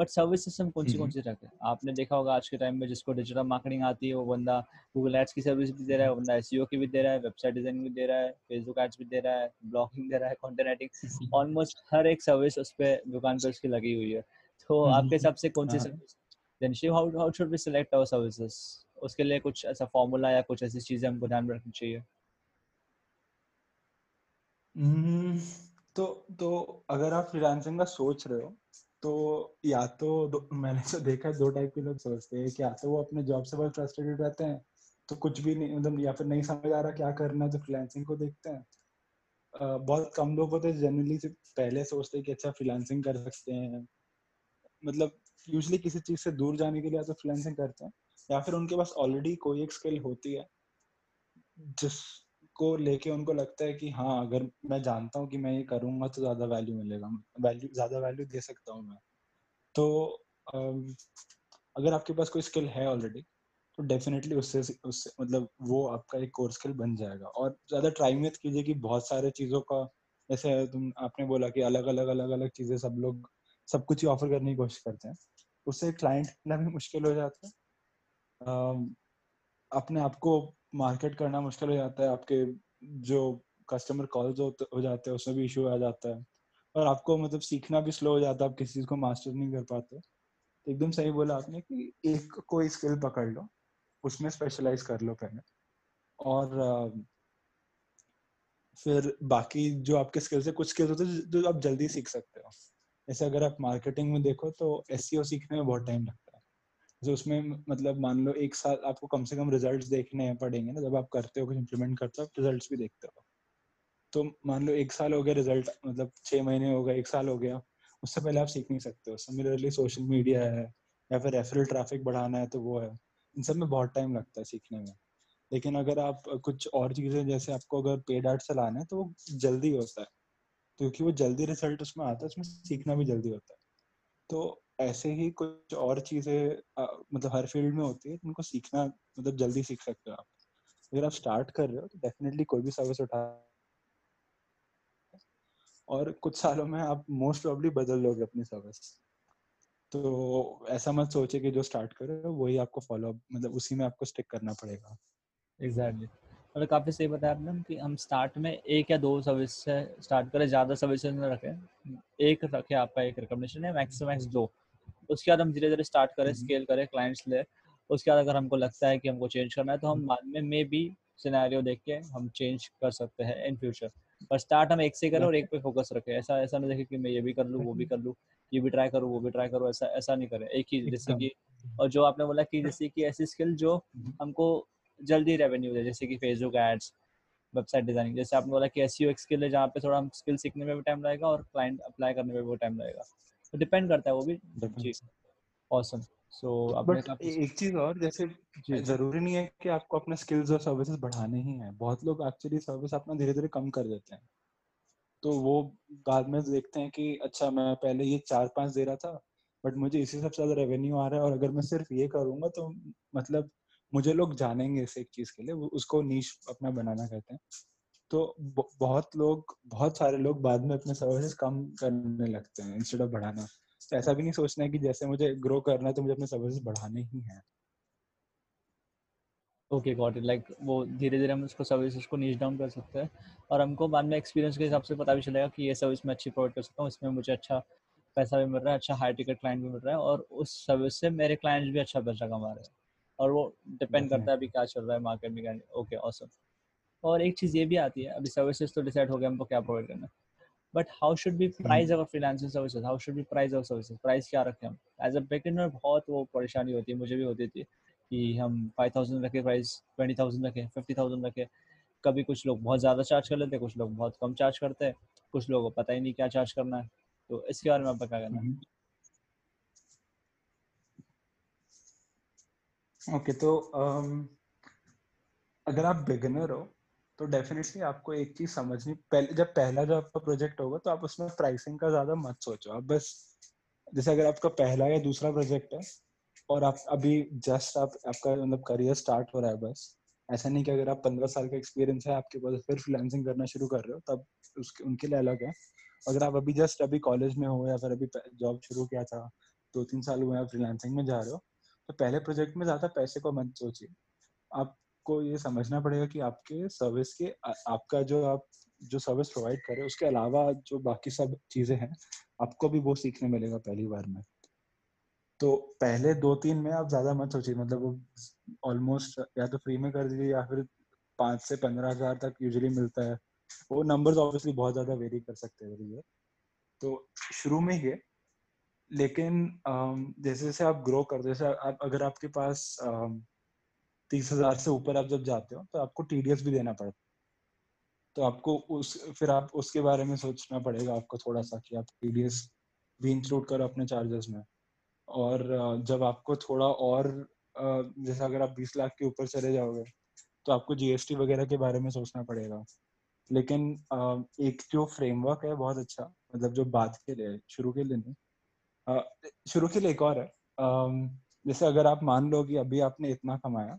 बट सर्विस सिस्टम कौन सी कौन सी रखे आपने देखा होगा आज के टाइम में जिसको डिजिटल मार्केटिंग आती है वो बंदा गूगल एड्स की सर्विस भी दे रहा है बंदा एस की भी दे रहा है वेबसाइट डिज़ाइनिंग भी दे रहा है फेसबुक एड्स भी दे रहा है ब्लॉगिंग दे रहा है कॉन्टेंट राइटिंग ऑलमोस्ट हर एक सर्विस उस पर दुकान पर उसकी लगी हुई है। तो हम्म, आपके हिसाब से कौन सी service then Shiv how how should we select our services उसके लिए कुछ ऐसा फॉर्मूला या कुछ ऐसी चीज़ें हमको ध्यान में रखनी चाहिए। हम्म, तो तो अगर आप फ्रीलांसिंग का सोच रहे हो तो या तो मैंने तो देखा है दो टाइप के लोग सोचते हैं कि या तो वो अपने जॉब से बहुत फ्रस्ट्रेटेड रहते हैं तो कुछ भी नहीं मतलब या फिर नहीं समझ आ रहा क्या करना है तो फ्रीलांसिंग को देखते हैं। uh, बहुत कम लोग होते हैं जनरली पहले सोचते हैं कि अच्छा फ्रीलांसिंग कर सकते हैं। मतलब यूजली किसी चीज़ से दूर जाने के लिए तो फ्रीलांसिंग करते हैं या फिर उनके पास ऑलरेडी कोई एक स्किल होती है जिसको लेके उनको लगता है कि हाँ अगर मैं जानता हूँ कि मैं ये करूँगा तो ज़्यादा वैल्यू मिलेगा वैल्यू ज़्यादा वैल्यू दे सकता हूँ मैं। तो अगर आपके पास कोई स्किल है ऑलरेडी तो डेफिनेटली उससे उससे मतलब वो आपका एक कोर स्किल बन जाएगा। और ज़्यादा ट्राई मत कीजिए कि बहुत सारे चीज़ों का, जैसे तुम, आपने बोला कि अलग अलग अलग अलग चीज़ें सब लोग, सब कुछ ही ऑफ़र करने की कोशिश करते हैं। उससे क्लाइंट मिलना भी मुश्किल हो जाता है। अपने आप को मार्केट करना मुश्किल हो जाता है, आपके जो कस्टमर कॉल्स हो जाते हैं, उसमें भी इशू आ जाता है। और आपको मतलब सीखना भी स्लो हो जाता है, आप किसी चीज़ को मास्टर नहीं कर पाते। तो एकदम सही बोला आपने कि एक कोई स्किल पकड़ लो, उसमें स्पेशलाइज कर लो पहले। और फिर बाकी जो आपके स्किल्स है, कुछ स्किल्स होते हैं, जो आप जल्दी सीख सकते हो। जैसे अगर आप मार्केटिंग में देखो तो एस e सीखने में बहुत टाइम लगता है। जैसे उसमें मतलब मान लो एक साल आपको कम से कम रिजल्ट्स देखने पड़ेंगे ना, जब आप करते हो, कुछ इम्प्लीमेंट करते हो, आप रिजल्ट्स भी देखते हो। तो मान लो एक साल हो गया रिज़ल्ट मतलब छह महीने हो गए, एक साल हो गया, उससे पहले आप सीख नहीं सकते हो। सिमिलरली सोशल मीडिया है, या फिर रेफरल ट्रैफ़िक बढ़ाना है तो वो है। इन सब में बहुत टाइम लगता है सीखने में। लेकिन अगर आप कुछ और चीज़ें, जैसे आपको अगर पेड आर्ट चलाना है तो वो जल्दी होता है। क्योंकि वो जल्दी रिज़ल्ट उसमें आता है, उसमें सीखना भी जल्दी होता है। तो ऐसे ही कुछ और चीज़ें मतलब हर फ़ील्ड में होती है उनको सीखना मतलब जल्दी सीख सकते हो आप। अगर आप स्टार्ट कर रहे हो तो डेफिनेटली कोई भी सर्विस उठा और कुछ सालों में आप मोस्ट प्रॉब्ली बदल लोगे अपनी सर्विस। तो ऐसा मत सोचे कि जो स्टार्ट करो वही आपको फॉलो मतलब उसी में आपको स्टिक करना पड़ेगा। Exactly exactly. मतलब काफ़ी सही बताया आपने कि हम स्टार्ट में एक या दो सर्विस से स्टार्ट करें, ज़्यादा सर्विसेज़ में रखें। एक रखें आपका एक रिकमेंडेशन है मैक्स मैक्स दो। उसके बाद हम धीरे धीरे स्टार्ट करें स्केल हम्म। करें क्लाइंट्स ले। उसके बाद अगर हमको लगता है कि हमको चेंज करना है तो हम बाद में मे बी सिनेरियो देख के हम चेंज कर सकते हैं इन फ्यूचर पर स्टार्ट हम एक से करें और एक पे फोकस रखें। ऐसा ऐसा नहीं देखे कि मैं ये भी कर लूँ वो भी कर लूँ ये भी ट्राई करूँ वो भी ट्राई करूँ ऐसा ऐसा नहीं करें। एक ही जैसे कि और जो आपने बोला कि जैसे कि ऐसी स्किल जो हम्म। हमको जल्दी रेवेन्यू दे जैसे कि फेसबुक एड्स वेबसाइट डिज़ाइनिंग जैसे आपने बोला कि एस एक स्किल है जहाँ पे थोड़ा हम स्किल सीखने में भी टाइम लगेगा और क्लाइंट अप्लाई करने में भी टाइम लगेगा। डिपेंड करता है वो भी। जी। ऑसम सो बट एक चीज़ और जैसे ज़रूरी नहीं है कि आपको अपने स्किल्स और सर्विसेज़ बढ़ाने ही है। बहुत लोग एक्चुअली सर्विस अपना धीरे धीरे कम कर देते हैं। तो वो बाद में देखते हैं कि अच्छा मैं पहले ये चार पाँच दे रहा था बट मुझे इसी सबसे ज़्यादा रेवेन्यू आ रहा है और अगर मैं सिर्फ़ ये करूँगा तो मतलब मुझे लोग जानेंगे इस एक चीज़ के लिए। उसको नीच अपना बनाना कहते हैं। तो बहुत लोग बहुत सारे लोग बाद में अपने सर्विसेज़ कम करने लगते हैं इंस्टेड ऑफ़ बढ़ाना। तो ऐसा भी नहीं सोचना है कि जैसे मुझे ग्रो करना है तो मुझे अपने सर्विसेज़ बढ़ाने ही हैं। ओके गॉट इट लाइक वो धीरे धीरे हम उसको सर्विसेज़ को नीच डाउन कर सकते हैं और हमको बाद में एक्सपीरियंस के हिसाब से पता भी चलेगा कि ये सर्विस मैं अच्छी प्रोवाइड कर सकता हूँ इसमें मुझे अच्छा पैसा भी मिल रहा है अच्छा हाई टिकट क्लाइंट भी मिल रहा है और उस सर्विस से मेरे क्लाइंट्स भी अच्छा पैसा कमा रहे हैं। और वो डिपेंड करता है अभी क्या चल रहा है मार्केट में ओके ऑसम और एक चीज़ ये भी आती है अभी सर्विसेज़ तो डिसाइड हो गया हमको क्या प्रोवाइड करना but how should be price our freelancing services how should be price our services price क्या रखें हम? एज अ बिगिनर बहुत वो परेशानी होती है मुझे भी होती थी कि हम फाइव थाउज़ेंड रखें प्राइस ट्वेंटी थाउज़ेंड रखें फिफ्टी थाउज़ेंड रखें। कभी कुछ लोग बहुत ज़्यादा चार्ज कर लेते हैं कुछ लोग बहुत कम चार्ज करते हैं कुछ लोगों को पता ही नहीं क्या चार्ज करना है। तो इसके बारे में आपका क्या कहना है? ओके okay, तो um, अगर आप बिगिनर हो तो डेफिनेटली आपको एक चीज़ समझनी, पहले, जब पहला जो आपका प्रोजेक्ट होगा तो आप उसमें प्राइसिंग का ज़्यादा मत सोचो। आप बस, जैसे अगर आपका पहला या दूसरा प्रोजेक्ट है, और आप अभी जस्ट आप, आपका मतलब करियर स्टार्ट हो रहा है बस, ऐसा नहीं कि अगर आप पंद्रह साल का एक्सपीरियंस है, आपके पास फिर फ्रीलांसिंग करना शुरू कर रहे हो, तब उसके, उनके लिए अलग है। अगर आप अभी जस्ट अभी कॉलेज में हो, या फिर अभी जॉब शुरू किया था दो तीन साल हुए आप फ्रीलांसिंग में जा रहे हो तो पहले प्रोजेक्ट में ज़्यादा पैसे को मत सोचिए। आपको ये समझना पड़ेगा कि आपके सर्विस के आपका जो आप, जो सर्विस प्रोवाइड करे उसके अलावा जो बाकी सब चीज़ें हैं, आपको भी वो सीखने मिलेगा पहली बार में। तो पहले दो तीन में आप ज़्यादा मत सोचिए मतलब वो ऑलमोस्ट या तो फ्री में कर दीजिए या फिर पाँच से पंद्रह हज़ार तक यूजली मिलता है। वो नंबर्स ऑब्वियसली बहुत ज़्यादा वेरी कर सकते हैं तो शुरू में ही, लेकिन जैसे जैसे आप ग्रो करते जैसे आप, अगर आपके पास तीस हज़ार से ऊपर आप जब जाते हो तो आपको टीडीएस भी देना पड़ता तो आपको उस, फिर आप उसके बारे में सोचना पड़ेगा आपको थोड़ा सा कि आप टीडीएस भी इंक्लूड करो अपने चार्जेस में। और जब आपको थोड़ा और जैसे अगर आप बीस लाख के ऊपर चले जाओगे तो आपको जीएसटी वगैरह के बारे में सोचना पड़ेगा। लेकिन एक जो फ्रेमवर्क है बहुत अच्छा मतलब जो बात के लिए, शुरू के लिए नहीं शुरू के लिए एक और है। जैसे अगर आप मान लो कि अभी आपने इतना कमाया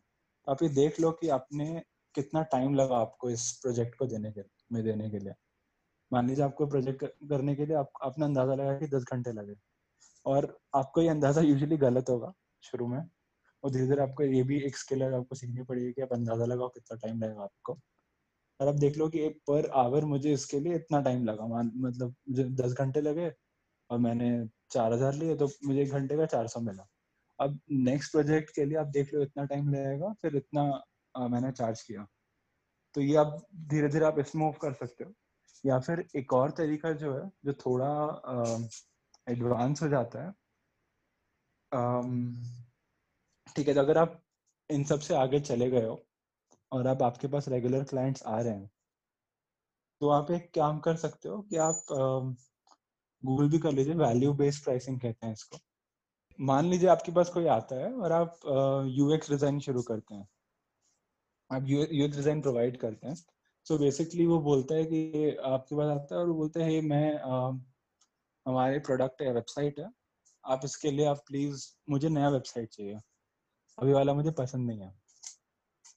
आप ये देख लो कि आपने कितना टाइम लगा आपको इस प्रोजेक्ट को देने के में देने के लिए। मान लीजिए आपको प्रोजेक्ट करने के लिए आप, आपने अंदाज़ा लगा कि दस घंटे लगे। और आपको ये अंदाज़ा यूजुअली गलत होगा शुरू में। और धीरे धीरे आपको ये भी एक स्किल है आपको सीखनी पड़ेगी कि आप अंदाज़ा लगाओ कितना टाइम लगेगा आपको। और आप देख लो कि पर आवर मुझे इसके लिए इतना टाइम लगा। मतलब मुझे दस घंटे लगे और मैंने चार हज़ार लिए तो मुझे एक घंटे का चार सौ मिला। अब नेक्स्ट प्रोजेक्ट के लिए आप देख लो इतना टाइम लगेगा फिर इतना आ, मैंने चार्ज किया। तो ये आप धीरे धीरे आप इसमें कर सकते हो। या फिर एक और तरीका जो है जो थोड़ा एडवांस हो जाता है ठीक है तो अगर आप इन सबसे आगे चले गए हो और अब आपके पास रेगुलर क्लाइंट्स आ रहे हैं तो आप एक काम कर सकते हो कि आप गूगल भी कर लीजिए वैल्यू बेस्ड प्राइसिंग कहते हैं इसको। मान लीजिए आपके पास कोई आता है और आप यूएक्स डिज़ाइन शुरू करते हैं। आप यूएक्स डिज़ाइन प्रोवाइड करते हैं। सो so बेसिकली वो बोलता है कि आपके पास आता है और वो बोलते हैं मैं हमारे प्रोडक्ट है वेबसाइट है। आप इसके लिए आप प्लीज़ मुझे नया वेबसाइट चाहिए। अभी वाला मुझे पसंद नहीं है।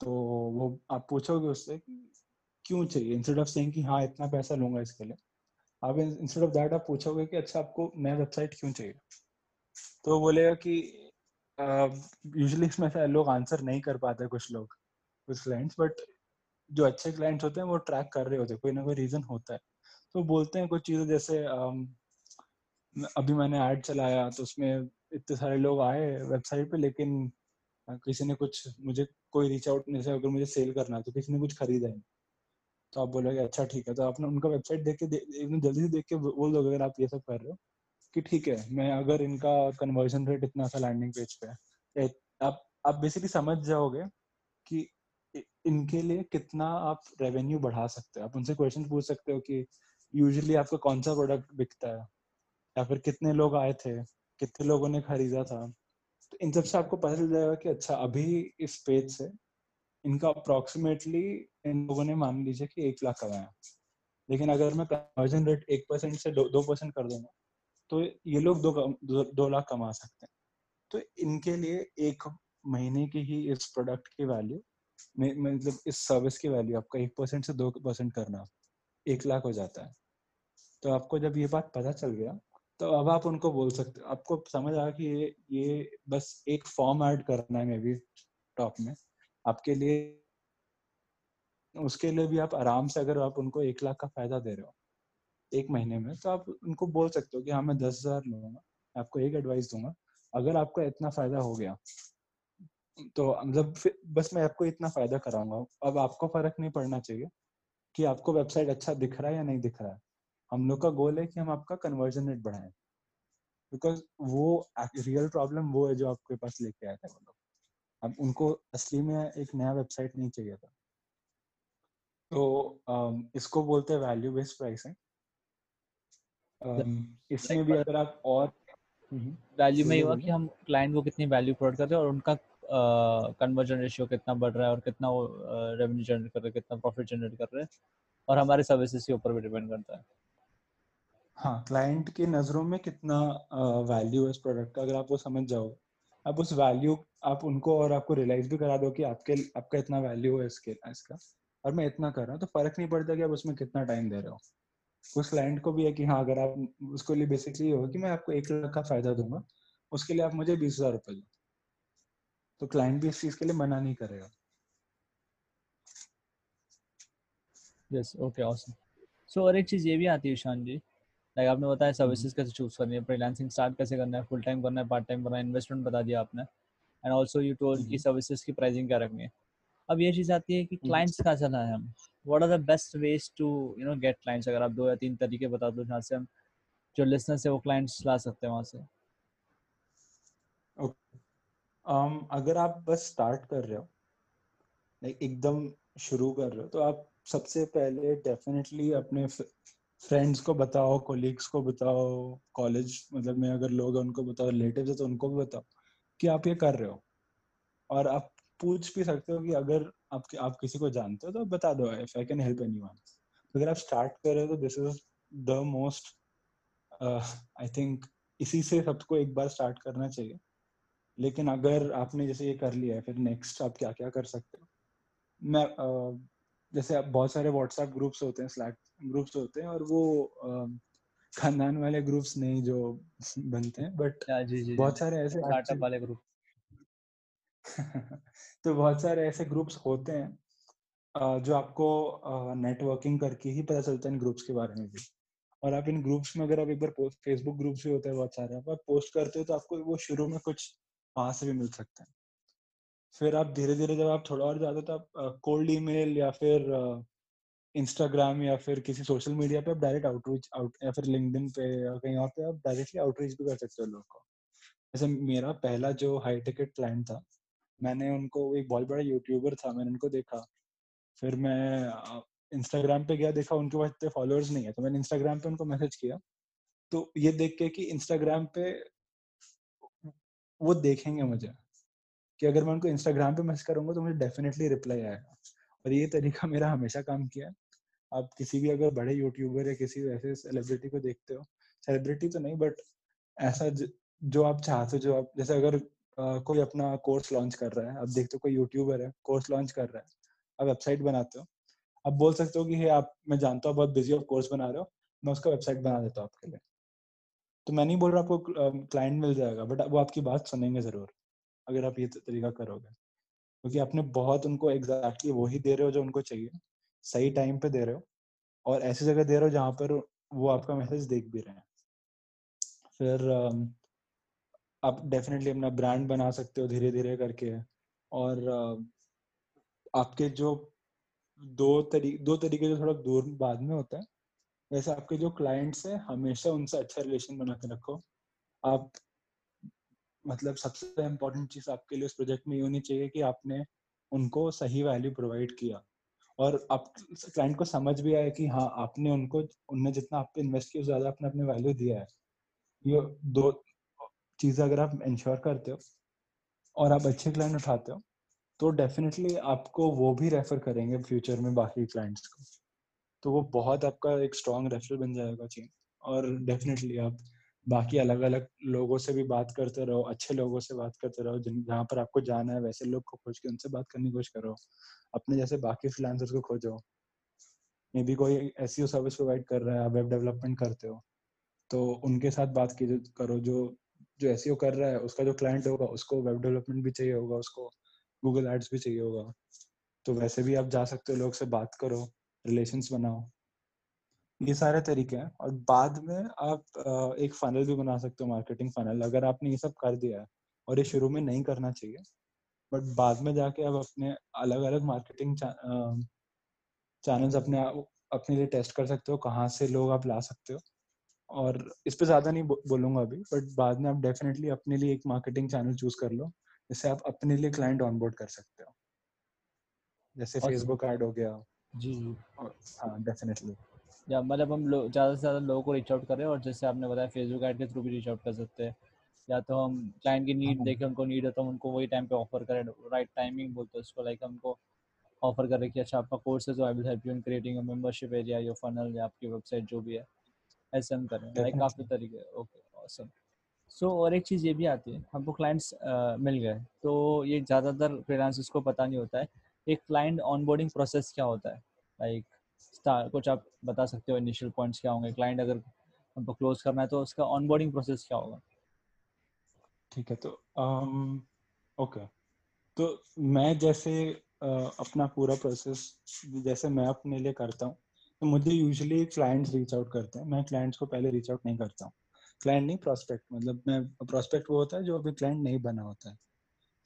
तो वो, आप पूछोगे उससे क्यों चाहिए? इंस्टेड ऑफ़ सेइंग कि हाँ इतना पैसा लूँगा इसके लिए। आप इंस्टेड ऑफ़ दैट आप पूछोगे कि अच्छा आपको नया वेबसाइट क्यों चाहिए? तो बोलेगा कि यूजली इसमें से लोग आंसर नहीं कर पाते कुछ लोग, कुछ क्लाइंट्स बट जो अच्छे क्लाइंट्स होते हैं वो ट्रैक कर रहे होते हैं, कोई ना कोई रीजन होता है। तो बोलते हैं कुछ चीज़ें जैसे अभी मैंने ऐड चलाया तो उसमें इतने सारे लोग आए वेबसाइट पे, लेकिन किसी ने कुछ, मुझे कोई रीच आउट नहीं अगर मुझे सेल करना है तो किसी ने कुछ खरीदा नहीं। तो आप बोलोगे अच्छा ठीक है। तो आपने उनका वेबसाइट देख के एकदम जल्दी से देख के बोल दोगे अगर आप ये सब कर रहे हो कि ठीक है, मैं अगर इनका कन्वर्जन रेट इतना सा लैंडिंग पेज पे आप आप बेसिकली समझ जाओगे कि इनके लिए कितना आप रेवेन्यू बढ़ा सकते हो। आप उनसे क्वेश्चन पूछ सकते हो कि यूजुअली आपका कौन सा प्रोडक्ट बिकता है, या फिर कितने लोग आए थे, कितने लोगों ने खरीदा था। तो इन सबसे आपको पता चल जाएगा कि अच्छा अभी इस पेज से इनका अप्रोक्सीमेटली इन लोगों ने मान लीजिए कि एक लाख कमाया। लेकिन अगर मैं कन्वर्जन रेट एक परसेंट से दो परसेंट कर दूँगा तो ये लोग दो, दो, दो लाख कमा सकते हैं। तो इनके लिए एक महीने की ही इस प्रोडक्ट की वैल्यू मतलब इस सर्विस की वैल्यू आपका एक परसेंट से दो परसेंट करना एक लाख हो जाता है। तो आपको जब ये बात पता चल गया तो अब आप उनको बोल सकते आपको समझ आया कि ये ये बस एक फॉर्म ऐड करना है मे बी टॉप में। आपके लिए उसके लिए भी आप आराम से अगर आप उनको एक लाख का फ़ायदा दे रहे हो एक महीने में तो आप उनको बोल सकते हो कि हाँ मैं दस हज़ार लूँगा आपको एक एडवाइस दूँगा, अगर आपको इतना फ़ायदा हो गया तो मतलब बस मैं आपको इतना फ़ायदा कराऊँगा। अब आपको फ़र्क नहीं पड़ना चाहिए कि आपको वेबसाइट अच्छा दिख रहा है या नहीं दिख रहा है। हम लोग का गोल है कि हम आपका कन्वर्जन रेट बढ़ाएँ। बिकॉज़ वो रियल प्रॉब्लम वो है जो आपके पास लेके आए थे वो लोग। अब उनको असली में एक नया वेबसाइट नहीं चाहिए था। तो इसको बोलते हैं वैल्यू बेस्ड प्राइसिंग इसमें भी अगर आप और वैल्यू में हुआ कि हम क्लाइंट को कितनी वैल्यू प्रोवाइड कर रहे हैं और उनका कन्वर्जन रेशियो कितना बढ़ रहा है और कितना वो रेवेन्यू जनरेट कर रहे हैं कितना प्रॉफिट जनरेट कर रहे हैं और हमारे सर्विसेज़ के ऊपर भी डिपेंड करता है। हाँ क्लाइंट की नज़रों में कितना वैल्यू है इस प्रोडक्ट का अगर आप वो समझ जाओ। आप उस वैल्यू आप उनको और आपको रियलाइज़ भी करा दो कि आपके आपका इतना वैल्यू है इसके इसका। और मैं इतना कर रहा हूँ तो फ़र्क नहीं पड़ता कि आप उसमें कितना टाइम दे रहे हो। उस क्लाइंट को भी है कि हाँ अगर आप उसको लिए बेसिकली होगा कि मैं आपको एक लाख का फ़ायदा दूँगा उसके लिए आप मुझे बीस हज़ार रुपये दो। तो क्लाइंट भी इस चीज़ के लिए मना नहीं करेगा। यस ओके ऑसम सो और एक चीज़ ये भी आती है ईशान जी लाइक आपने बताया सर्विसेज़ हम्म। कैसे चूज़ करनी है फ्रीलांसिंग स्टार्ट कैसे करना है फुल टाइम करना है पार्ट टाइम करना है इन्वेस्टमेंट बता दिया आपने। एंड आल्सो यू टोल्ड की सर्विसेज़ की प्राइसिंग क्या रखनी है। अब ये चीज़ आती है कि क्लाइंट्स। कहाँ चला है हम? What are the best ways to you know get clients अगर आप दो या तीन तरीके बता दो जहाँ से हम जो लिसनर्स है वो क्लाइंट्स ला सकते हैं वहाँ से। Um, अगर आप बस स्टार्ट कर रहे हो लाइक एकदम शुरू कर रहे हो तो आप सबसे पहले डेफिनेटली अपने फ्रेंड्स को बताओ कोलीग्स को बताओ कॉलेज मतलब में अगर लोग उनको बताओ रिलेटिव है तो उनको भी बताओ कि आप ये कर रहे हो। और आप पूछ भी सकते हो कि अगर आप आप किसी को जानते हो तो बता दो if I can help anyone अगर आप स्टार्ट कर रहे हो तो this is the most I think इसी से सबको एक बार स्टार्ट करना चाहिए। लेकिन अगर आपने जैसे ये कर लिया है फिर नेक्स्ट आप क्या क्या कर सकते हो? मैं uh, जैसे आप बहुत सारे व्हाट्सएप ग्रुप्स होते हैं स्लैक ग्रुप्स होते हैं और वो uh, खानदान वाले ग्रुप्स नहीं जो बनते हैं बट जी, बहुत सारे ऐसे स्टार्टअप वाले ग्रुप तो बहुत सारे ऐसे ग्रुप्स होते हैं जो आपको नेटवर्किंग करके ही पता चलता है इन ग्रुप्स के बारे में भी। और आप इन ग्रुप्स में अगर आप एक बार पोस्ट फेसबुक ग्रुप्स भी होते हैं बहुत सारे, आप पोस्ट करते हो तो आपको वो शुरू में कुछ वहाँ से भी मिल सकते हैं। फिर आप धीरे धीरे जब आप थोड़ा और हो तो आप कोल्ड ईमेल या फिर इंस्टाग्राम या फिर किसी सोशल मीडिया पे आप डायरेक्ट आउटरीच आउट या फिर लिंक्डइन पे या कहीं और पे आप डायरेक्टली आउटरीच भी कर सकते हो लोगों को। जैसे मेरा पहला जो हाई टिकट क्लाइंट था मैंने उनको, एक बहुत बड़ा यूट्यूबर था, मैंने उनको देखा। फिर मैं इंस्टाग्राम पे गया, देखा उनके पास इतने फॉलोअर्स नहीं है तो मैंने इंस्टाग्राम पे उनको मैसेज किया। तो ये देख के कि इंस्टाग्राम पे वो देखेंगे मुझे, कि अगर मैं उनको इंस्टाग्राम पे मैसेज करूँगा तो मुझे डेफिनेटली रिप्लाई आएगा। और ये तरीका मेरा हमेशा काम किया आप किसी भी अगर बड़े यूट्यूबर या किसी ऐसे सेलिब्रिटी को देखते हो सेलिब्रिटी तो नहीं बट ऐसा जो आप चाहते हो, जो आप, जैसे अगर कोई अपना कोर्स लॉन्च कर रहा है। अब देखते हो कोई यूट्यूबर है कोर्स लॉन्च कर रहा है। आप वेबसाइट बनाते हो। अब बोल सकते हो कि, हे, आप, मैं जानता हूँ, बहुत बिज़ी हो कोर्स बना रहे हो। मैं उसका वेबसाइट बना देता हूँ आपके लिए। तो मैं नहीं बोल रहा आपको क्लाइंट मिल जाएगा बट वो आपकी बात सुनेंगे ज़रूर, अगर आप ये तरीका करोगे। क्योंकि आपने बहुत उनको एग्जैक्टली वही दे रहे हो जो उनको चाहिए। सही टाइम पे दे रहे हो। और ऐसी जगह दे रहे हो जहाँ पर वो आपका मैसेज देख भी रहे हैं। फिर आप डेफिनेटली अपना ब्रांड बना सकते हो धीरे धीरे करके। और आपके जो दो तरी, दो तरीके जो थोड़ा दूर बाद में होता है, वैसे आपके जो क्लाइंट्स हैं, हमेशा उनसे अच्छा रिलेशन बना के रखो। आप मतलब सबसे इम्पोर्टेंट चीज़ आपके लिए उस प्रोजेक्ट में ये होनी चाहिए कि आपने उनको सही वैल्यू प्रोवाइड किया। और आप क्लाइंट को समझ भी आया कि हाँ आपने उनको, उनने जितना आप पे इन्वेस्ट किया ज़्यादा आपने अपने वैल्यू दिया है। ये दो चीज़ें अगर आप इंश्योर करते हो और आप अच्छे क्लाइंट उठाते हो तो डेफिनेटली आपको वो भी रेफर करेंगे फ्यूचर में बाकी क्लाइंट्स को। तो वो बहुत आपका एक स्ट्रॉन्ग रेफरल बन जाएगा चेन और डेफिनेटली आप बाकी अलग अलग लोगों से भी बात करते रहो, अच्छे लोगों से बात करते रहो, जिन, जहाँ पर आपको जाना है, वैसे लोग को खोज के उनसे बात करने की कोशिश करो। अपने जैसे बाकी फ्रीलांसर्स को खोजो। मे बी कोई ऐसी सर्विस प्रोवाइड कर रहा है, आप वेब डेवलपमेंट करते हो तो उनके साथ बात करो जो जो एस कर रहा है, उसका जो क्लाइंट होगा, उसको वेब डेवलपमेंट भी चाहिए होगा, उसको गूगल एड्स भी चाहिए होगा। तो वैसे भी आप जा सकते हो, लोग से बात करो रिलेशन बनाओ। ये सारे तरीके हैं और बाद में आप एक फनल भी बना सकते हो मार्केटिंग फनल अगर आपने ये सब कर दिया है और ये शुरू में नहीं करना चाहिए बट बाद में जाके आप अपने अलग अलग मार्केटिंग चैनल्स अपने अपने लिए टेस्ट कर सकते हो, कहाँ से लोग आप ला सकते हो। और इस पे ज़्यादा नहीं बोलूँगा अभी बट बाद में आप डेफिनेटली अपने लिए एक मार्केटिंग चैनल चूज़ कर लो जिससे आप अपने लिए क्लाइंट ऑनबोर्ड कर सकते हो। जैसे फेसबुक ऐड हो गया। जी जी। हाँ डेफिनेटली या मतलब हम लोग ज़्यादा से ज़्यादा लोगों को रीच आउट करें और जैसे आपने बताया फेसबुक ऐड के थ्रू भी रीच आउट कर सकते हैं। या तो हम क्लाइंट की नीड हाँ। देखें उनको नीड है तो हम उनको वही टाइम पे ऑफ़र करें राइट टाइमिंग बोलते हैं उसको लाइक हमको ऑफ़र करें कि अच्छा आपका कोर्स है तो I will help you in creating a membership area your funnel या आपकी वेबसाइट जो भी है। ऐसे हम करें लाइक काफ़ी तरीके। ओके ऑसम सो और एक चीज़ ये भी आती है हमको क्लाइंट्स मिल गए तो ये ज़्यादातर फ्रीलांसर्स को पता नहीं होता है एक क्लाइंट ऑनबोर्डिंग प्रोसेस क्या होता है? लाइक स्टार कुछ आप बता सकते हो इनिशियल पॉइंट्स क्या होंगे? क्लाइंट अगर हमको क्लोज करना है तो उसका ऑनबोर्डिंग प्रोसेस क्या होगा? ठीक है तो um, ओके okay. तो मैं जैसे अपना पूरा प्रोसेस जैसे मैं अपने लिए करता हूँ तो मुझे यूजुअली क्लाइंट्स रीच आउट करते हैं। मैं क्लाइंट्स को पहले रीच आउट नहीं करता हूँ। क्लाइंट नहीं प्रोस्पेक्ट मतलब मैं प्रोस्पेक्ट वो होता है जो अभी क्लाइंट नहीं बना होता है।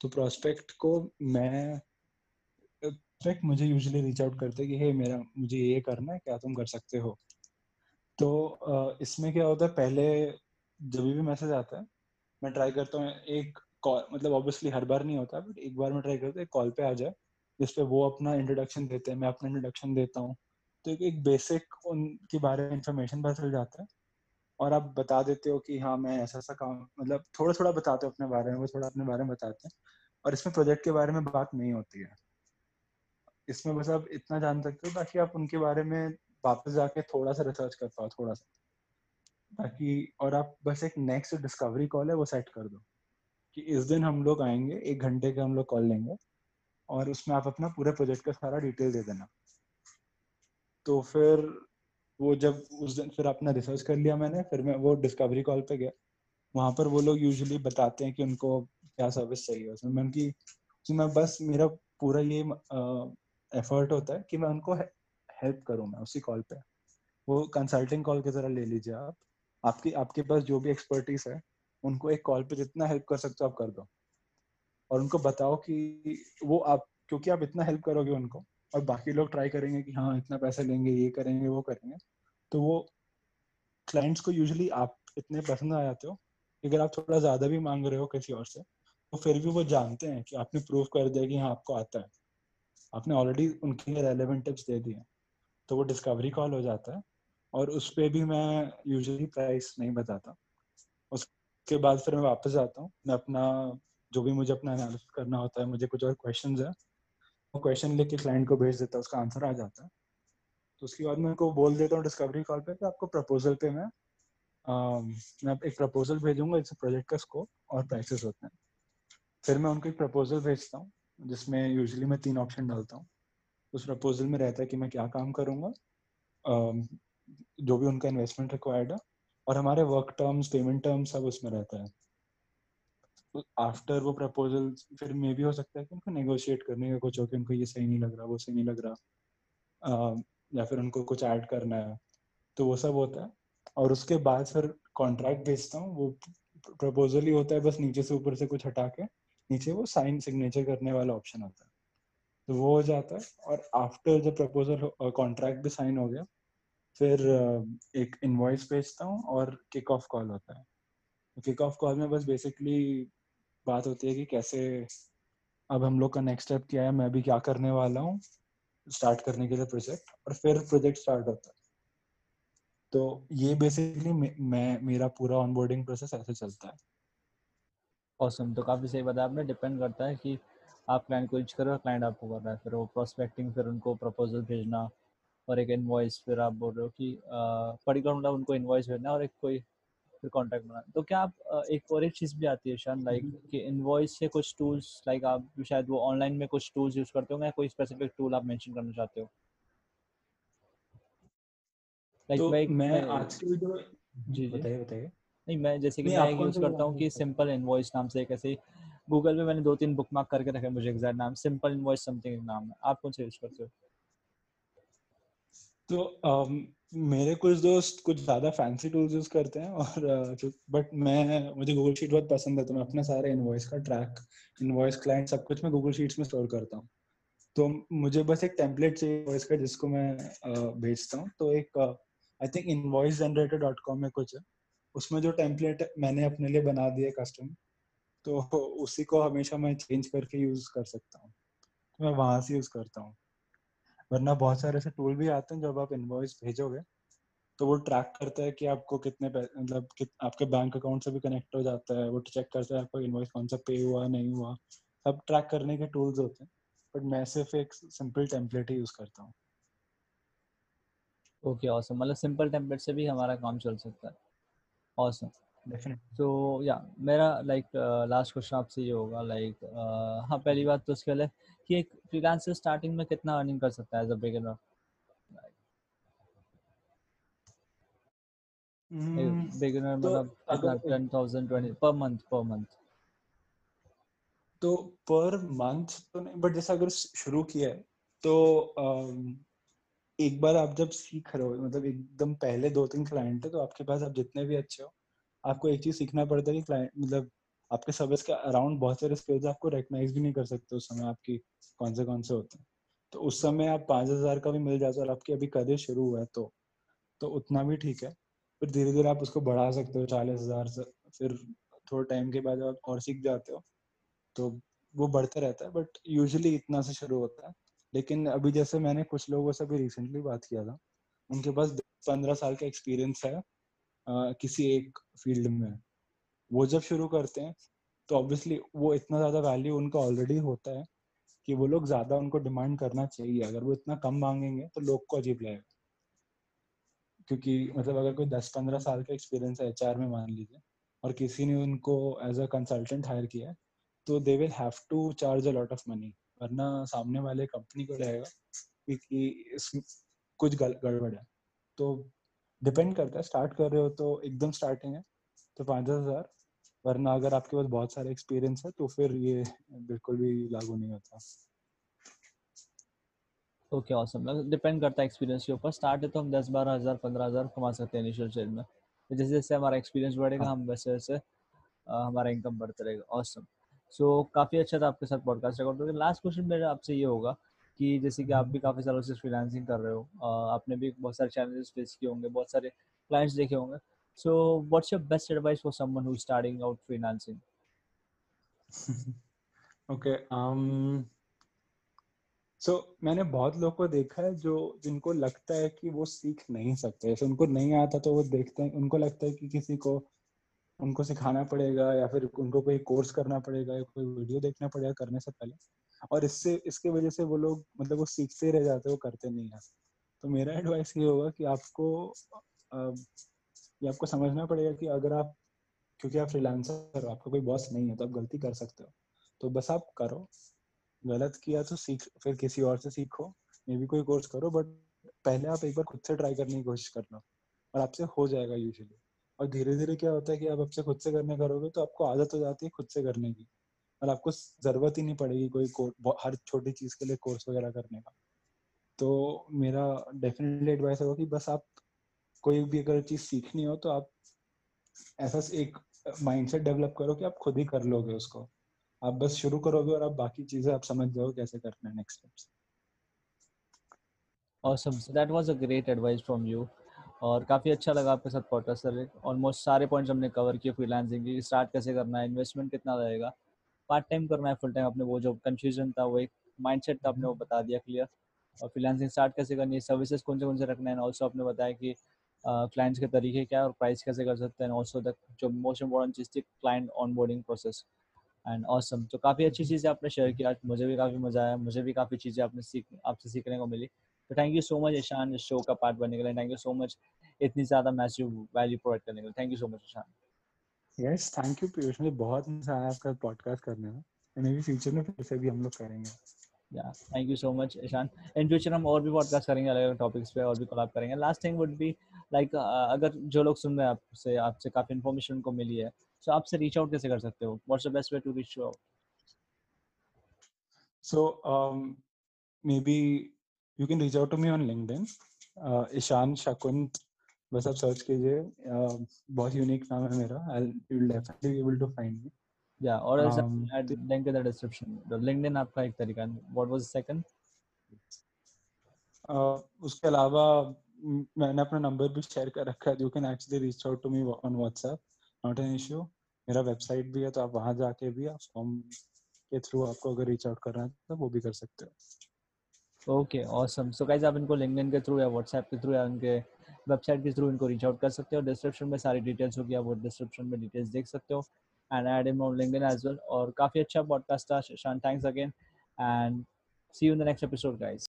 तो प्रोस्पेक्ट को मैं प्रोस्पेक्ट मुझे यूजुअली रीच आउट करते हैं कि हे मेरा, मुझे ये करना है, क्या तुम कर सकते हो? तो इसमें क्या होता है, पहले जब भी मैसेज आता है, मैं ट्राई करता हूँ एक कॉल मतलब ऑब्वियसली हर बार नहीं होता बट एक बार मैं ट्राई करता हूँ कॉल पे आ जाए, जिसपे वो अपना इंट्रोडक्शन देते हैं, मैं अपना इंट्रोडक्शन देता हूँ। तो एक बेसिक उनके बारे में इंफॉर्मेशन पता चल जाता है। और आप बता देते हो कि हाँ मैं ऐसा ऐसा काम मतलब थोड़ा थोड़ा बताते हो अपने बारे में वो थोड़ा अपने बारे में बताते हैं। और इसमें प्रोजेक्ट के बारे में बात नहीं होती है। इसमें बस आप इतना जान सकते हो, ताकि आप उनके बारे में वापस जाके थोड़ा सा रिसर्च कर पाओ थोड़ा सा ताकि, और आप बस एक नेक्स्ट डिस्कवरी कॉल है, वो सेट कर दो। कि इस दिन हम लोग आएँगे, एक घंटे का हम लोग कॉल लेंगे, और उसमें आप अपना पूरे प्रोजेक्ट का सारा डिटेल दे देना। तो फिर वो जब उस दिन, फिर अपना रिसर्च कर लिया मैंने, फिर मैं वो डिस्कवरी कॉल पे गया। वहाँ पर वो लोग यूजुअली बताते हैं कि उनको क्या सर्विस चाहिए उसमें। मैं उनकी मैं बस, मेरा पूरा ये एफर्ट होता है कि मैं उनको हेल्प करूँ मैं उसी कॉल पे। वो कंसल्टिंग कॉल के ज़रा ले लीजिए आप। आपकी, आपके पास जो भी एक्सपर्टीज है, उनको एक कॉल पे जितना हेल्प कर सकते हो आप कर दो। और उनको बताओ कि वो आप, क्योंकि आप इतना हेल्प करोगे उनको और बाकी लोग ट्राई करेंगे कि हाँ इतना पैसा लेंगे, ये करेंगे, वो करेंगे। तो वो क्लाइंट्स को यूजुअली आप इतने पसंद आ जाते हो अगर आप थोड़ा ज़्यादा भी मांग रहे हो किसी और से तो फिर भी वो जानते हैं कि आपने प्रूव कर दिया कि हाँ आपको आता है। आपने ऑलरेडी उनके लिए रेलिवेंट टिप्स दे दिए तो वो डिस्कवरी कॉल हो जाता है और उस पर भी मैं यूजली प्राइस नहीं बताता। उसके बाद फिर मैं वापस आता हूँ। मैं अपना, जो भी मुझे अपना एनालिसिस करना होता है, मुझे कुछ और क्वेश्चन है क्वेश्चन लिख के क्लाइंट को भेज देता है उसका आंसर आ जाता। है तो उसके बाद मैं उनको बोल देता हूँ डिस्कवरी कॉल पे कि आपको प्रपोजल पे मैं आ, मैं एक प्रपोजल भेजूँगा इस प्रोजेक्ट का स्कोप और प्राइसेस होते हैं। फिर मैं उनको एक प्रपोजल भेजता हूँ जिसमें यूजुअली मैं तीन ऑप्शन डालता हूँ। उस प्रपोजल में रहता है कि मैं क्या काम करूँगा जो भी उनका इन्वेस्टमेंट रिक्वायर्ड है और हमारे वर्क टर्म्स पेमेंट टर्म्स सब उसमें रहता है। आफ्टर वो प्रपोजल फिर मे भी हो सकता है कि उनको नेगोशिएट करने का कुछ हो कि उनको ये सही नहीं लग रहा, वो सही नहीं लग रहा या फिर उनको कुछ ऐड करना है तो वो सब होता है। और उसके बाद फिर कॉन्ट्रैक्ट भेजता हूँ, वो प्रपोजल ही होता है, बस नीचे से ऊपर से कुछ हटा के, नीचे वो साइन सिग्नेचर करने वाला ऑप्शन आता है। तो वो हो जाता है, और आफ्टर जब प्रपोजल कॉन्ट्रैक्ट भी साइन हो गया, फिर एक इनवॉइस भेजता हूँ, और किक ऑफ़ कॉल होता है। किक ऑफ़ कॉल में बस बेसिकली बात होती है कि कैसे अब हम लोग का नेक्स्ट स्टेप क्या है, मैं भी क्या करने वाला हूँ स्टार्ट करने के लिए प्रोजेक्ट और फिर प्रोजेक्ट स्टार्ट होता है। तो ये बेसिकली मैं मेरा पूरा ऑनबोर्डिंग प्रोसेस ऐसे चलता है। ऑसम तो काफ़ी सही बताया आपने डिपेंड करता है कि आप क्लाइंट को रीच करो क्लाइंट आपको कर रहा है, फिर वो प्रोस्पेक्टिंग फिर उनको प्रपोजल भेजना, और एक इनवॉइस फिर आप बोल रहे हो कि पर्टिकुलर मतलब उनको इनवॉइस भेजना, और एक कोई फिर कॉन्टैक्ट बनाना। तो क्या आप एक और एक चीज़ भी आती है शान लाइक हम्म। कि इनवॉइस से कुछ टूल्स लाइक आप शायद वो ऑनलाइन में कुछ टूल्स यूज़ करते हो या कोई स्पेसिफिक टूल आप मेंशन करना चाहते हो? लाइक like, तो मैं, मैं आज की वीडियो जी बताइए बताइए। नहीं मैं जैसे कि मैं यूज़ करता हूँ कि सिंपल इनवॉइस नाम से एक ऐसे गूगल पे मैंने दो तीन बुक मार्क करके रखे मुझे एग्जैक्ट नाम सिंपल इनवॉइस समथिंग नाम है। आप कौन से यूज़ करते हो? तो मेरे कुछ दोस्त कुछ ज़्यादा फैंसी टूल्स यूज़ करते हैं और बट मैं, मुझे गूगल शीट बहुत पसंद है तो मैं अपने सारे इनवॉइस का ट्रैक इनवॉइस क्लाइंट सब कुछ मैं गूगल शीट्स में स्टोर करता हूँ। तो मुझे बस एक टेम्पलेट चाहिए का, जिसको मैं भेजता हूँ। तो एक I think invoice generator dot com में कुछ है। उसमें जो टेम्पलेट मैंने अपने लिए बना दिया कस्टम तो उसी को हमेशा मैं चेंज करके यूज़ कर सकता हूँ। तो मैं वहाँ से यूज़ करता हूँ। वरना बहुत सारे ऐसे टूल भी आते हैं जब आप इनवॉइस भेजोगे तो वो ट्रैक करता है कि आपको कितने मतलब कित, आपके बैंक अकाउंट से भी कनेक्ट हो जाता है वो चेक करता है आपको इनवॉइस कौन सा पे हुआ नहीं हुआ। सब ट्रैक करने के टूल्स होते हैं बट मैं सिर्फ़ एक सिंपल टेम्पलेट ही यूज़ करता हूँ। ओके ऑसम मतलब सिंपल टेम्पलेट से भी हमारा काम चल सकता है। ऑसम तो या मेरा लाइक लास्ट क्वेश्चन आपसे ये होगा लाइक like, uh, हाँ पहली बात तो उसके लिए कि एक फ्रीलांसर स्टार्टिंग में कितना अर्निंग कर सकता है एज अ बिगिनर बिगिनर मतलब ten thousand twenty per month per month तो पर मंथ तो नहीं बट जैसे अगर शुरू किया है तो um, एक बार आप जब सीख रहे हो मतलब एकदम पहले दो तीन क्लाइंट है तो आपके पास आप जितने भी अच्छे हो आपको एक चीज़ सीखना पड़ता है कि क्लाइंट मतलब आपके सर्विस के अराउंड बहुत सारे स्किल्स आपको रिकग्नाइज भी नहीं कर सकते उस समय आपकी कौन से कौन से होते हैं। तो उस समय आप पाँच हज़ार का भी मिल जाता है और आपकी अभी करियर शुरू हुआ है तो तो उतना भी ठीक है। फिर धीरे धीरे आप उसको बढ़ा सकते हो, चालीस हज़ार से, फिर थोड़े टाइम के बाद आप और सीख जाते हो। तो वो बढ़ते रहता है बट यूजुअली इतना से शुरू होता है। लेकिन अभी जैसे मैंने कुछ लोगों से भी रिसेंटली बात किया था, उनके पास पंद्रह साल का एक्सपीरियंस है किसी एक फ़ील्ड में। वो जब शुरू करते हैं तो ऑब्वियसली वो इतना ज़्यादा वैल्यू उनका ऑलरेडी होता है कि वो लोग ज़्यादा उनको डिमांड करना चाहिए। अगर वो इतना कम मांगेंगे तो लोग को अजीब लगेगा। क्योंकि मतलब अगर कोई दस पंद्रह साल का एक्सपीरियंस है एचआर में, मान लीजिए, और किसी ने उनको एज अ कंसल्टेंट हायर किया है तो they will have to charge a lot of money वरना सामने वाले कंपनी को रहेगा कि इसमें कुछ गड़बड़ है। तो डिपेंड करता है। स्टार्ट कर रहे हो तो एकदम स्टार्टिंग है तो पाँच दस हज़ार वरना अगर आपके पास बहुत सारे एक्सपीरियंस है तो फिर ये बिल्कुल भी लागू नहीं होता। ओके ऑसम डिपेंड करता है एक्सपीरियंस के ऊपर। स्टार्ट है तो हम दस बारह हज़ार पंद्रह हज़ार कमा सकते हैं इनिशियल स्टेज में। तो जैसे जैसे हमारा एक्सपीरियंस बढ़ेगा हाँ. हम वैसे वैसे हमारा इनकम बढ़ता रहेगा। ऑसम सो काफ़ी अच्छा था आपके साथ पॉडकास्ट रिकॉर्ड करके। लास्ट क्वेश्चन मेरा आपसे ये होगा कि जैसे कि आप भी काफ़ी सालों से फ्रीलांसिंग कर रहे हो आपने भी बहुत सारे चैलेंजेस फेस किए होंगे बहुत सारे क्लाइंट्स देखे होंगे। So what's your best advice for someone who starting out freelancing okay um so so, मैंने बहुत लोगों को देखा है जो जिनको लगता है कि वो सीख नहीं सकते। जैसे उनको नहीं आता तो वो देखते हैं उनको लगता है कि किसी को उनको सिखाना पड़ेगा या फिर उनको कोई कोर्स करना पड़ेगा या कोई वीडियो देखना पड़ेगा करने से पहले। और इससे, इसके वजह से वो लोग मतलब वो सीखते रह जाते वो करते नहीं है। तो मेरा एडवाइस ये होगा कि आपको ये आपको समझना पड़ेगा कि अगर आप, क्योंकि आप फ्रीलांसर हो, आपका कोई बॉस नहीं है तो आप गलती कर सकते हो। तो बस आप करो। गलत किया तो सीख, फिर किसी और से सीखो। मे भी कोई कोर्स करो बट पहले आप एक बार खुद से ट्राई करने की कोशिश कर लो। और आपसे हो जाएगा यूजुअली और धीरे धीरे क्या होता है कि आप आपसे खुद से करने करोगे तो आपको आदत हो जाती है खुद से करने की। और आपको ज़रूरत ही नहीं पड़ेगी कोई हर छोटी चीज़ के लिए कोर्स वगैरह करने का। तो मेरा डेफिनेटली एडवाइस होगा कि बस आप कोई भी अगर चीज़ सीखनी हो तो आप ऐसा एक माइंडसेट डेवलप करो कि आप खुद ही कर लोगे उसको। आप बस शुरू करोगे और आप बाकी चीज़ें आप समझ जाओगे कैसे करना है next steps awesome so that was a great advice from you. और काफ़ी अच्छा लगा आपके साथ पॉडकास्ट सर ऑलमोस्ट सारे पॉइंट्स हमने कवर किए फ्रीलांसिंग की। स्टार्ट कैसे करना है? इन्वेस्टमेंट कितना रहेगा? पार्ट टाइम करना है फुल टाइम अपने वो जो कंफ्यूजन था वो एक माइंडसेट था आपने वो बता दिया क्लियर और फ्रीलांसिंग स्टार्ट कैसे करनी है सर्विसेज़ कौन से कौन से रखना है ऑल्सो आपने बताया कि क्लाइंट्स uh, के तरीके क्या है और प्राइस कैसे कर सकते हैं ऑल्सो द जो मोस्ट इम्पोर्टेंट चीज़ थी client onboarding process and awesome तो काफ़ी अच्छी चीज़ें आपने शेयर किया मुझे भी काफ़ी मज़ा आया मुझे भी काफ़ी चीज़ें आपने सीख आपसे सीखने को मिली। तो thank you so much Ishan इस शो का पार्ट बनने के लिए। थैंक यू सो मच इतनी ज़्यादा मैसिव वैल्यू प्रोवाइड करने के लिए। Thank you so much Ishan. Yes thank you Piyush मुझे बहुत मज़ा आया आपका पॉडकास्ट करने में। मे बी फ्यूचर में फिर से भी हम लोग करेंगे। या thank you so much Ishan in future हम और भी पॉडकास्ट करेंगे अलग अलग टॉपिक्स पे और भी कोलैब करेंगे। Last thing would be like अगर जो लोग सुन रहे हैं आपसे आपसे काफ़ी इन्फॉर्मेशन उनको मिली है सो so आपसे रीच आउट कैसे कर सकते हो? What's the best way to reach out so maybe you can reach out to me on LinkedIn Ishan Shakunt बस आप सर्च कीजिए। बहुत यूनिक नाम है मेरा। I will definitely be able to find me या और ऐसा add link in the description the LinkedIn आपका एक तरीका है। व्हाट वाज सेकंड उसके अलावा मैंने अपना नंबर भी शेयर कर रखा है। You can actually reach out to me on WhatsApp not an issue मेरा वेबसाइट भी है तो आप वहाँ जाके भी आप फॉर्म के थ्रू आपको अगर रीच आउट करना है तो वो भी कर सकते हो। ओके ऑसम सो गाइस आप इनको लिंक्डइन के थ्रू या व्हाट्सएप के थ्रू या उनके वेबसाइट के थ्रू इनको रीच आउट कर सकते हो डिस्क्रिप्शन में सारी डिटेल्स होगी आप वो डिस्क्रिप्शन में डिटेल्स देख सकते हो and add him on LinkedIn as well. और काफ़ी अच्छा podcast था Shan. Thanks again and see you in the next episode, guys.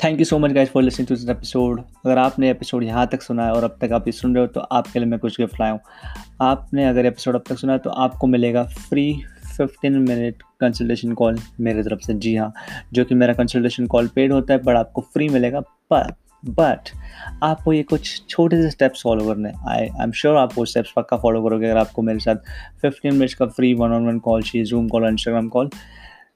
Thank you so much guys for listening to this episode अगर आपने एपिसोड यहाँ तक सुना है और अब तक आप ये सुन रहे हो तो आपके लिए मैं कुछ गिफ्ट लाया हूँ आपने अगर एपिसोड अब तक सुना है तो आपको मिलेगा फ्री 15 मिनट कंसल्टेशन कॉल मेरे तरफ़ से। जी हाँ जो कि मेरा कंसल्टेशन कॉल पेड होता है बट आपको फ्री मिलेगा। पर बट आपको ये कुछ छोटे से स्टेप्स फॉलो करने आई आई एम श्योर आप वो स्टेप्स पक्का फॉलो करोगे अगर आपको मेरे साथ फिफ्टीन मिनट्स का free one on one call चाहिए जूम कॉल इंस्टाग्राम कॉल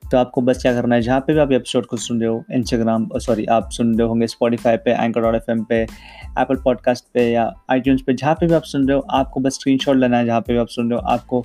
तो आपको बस क्या करना है, जहाँ पे भी आप एपिसोड को सुन रहे हो इंस्टाग्राम सॉरी आप सुन रहे होंगे स्पॉटीफाई पे एंकर डॉट एफ़ पे एप्पल पॉडकास्ट पे या आई पे, जहाँ पे भी आप सुन रहे हो, आपको बस स्क्रीन लेना है, जहाँ पे भी आप सुन रहे हो, आपको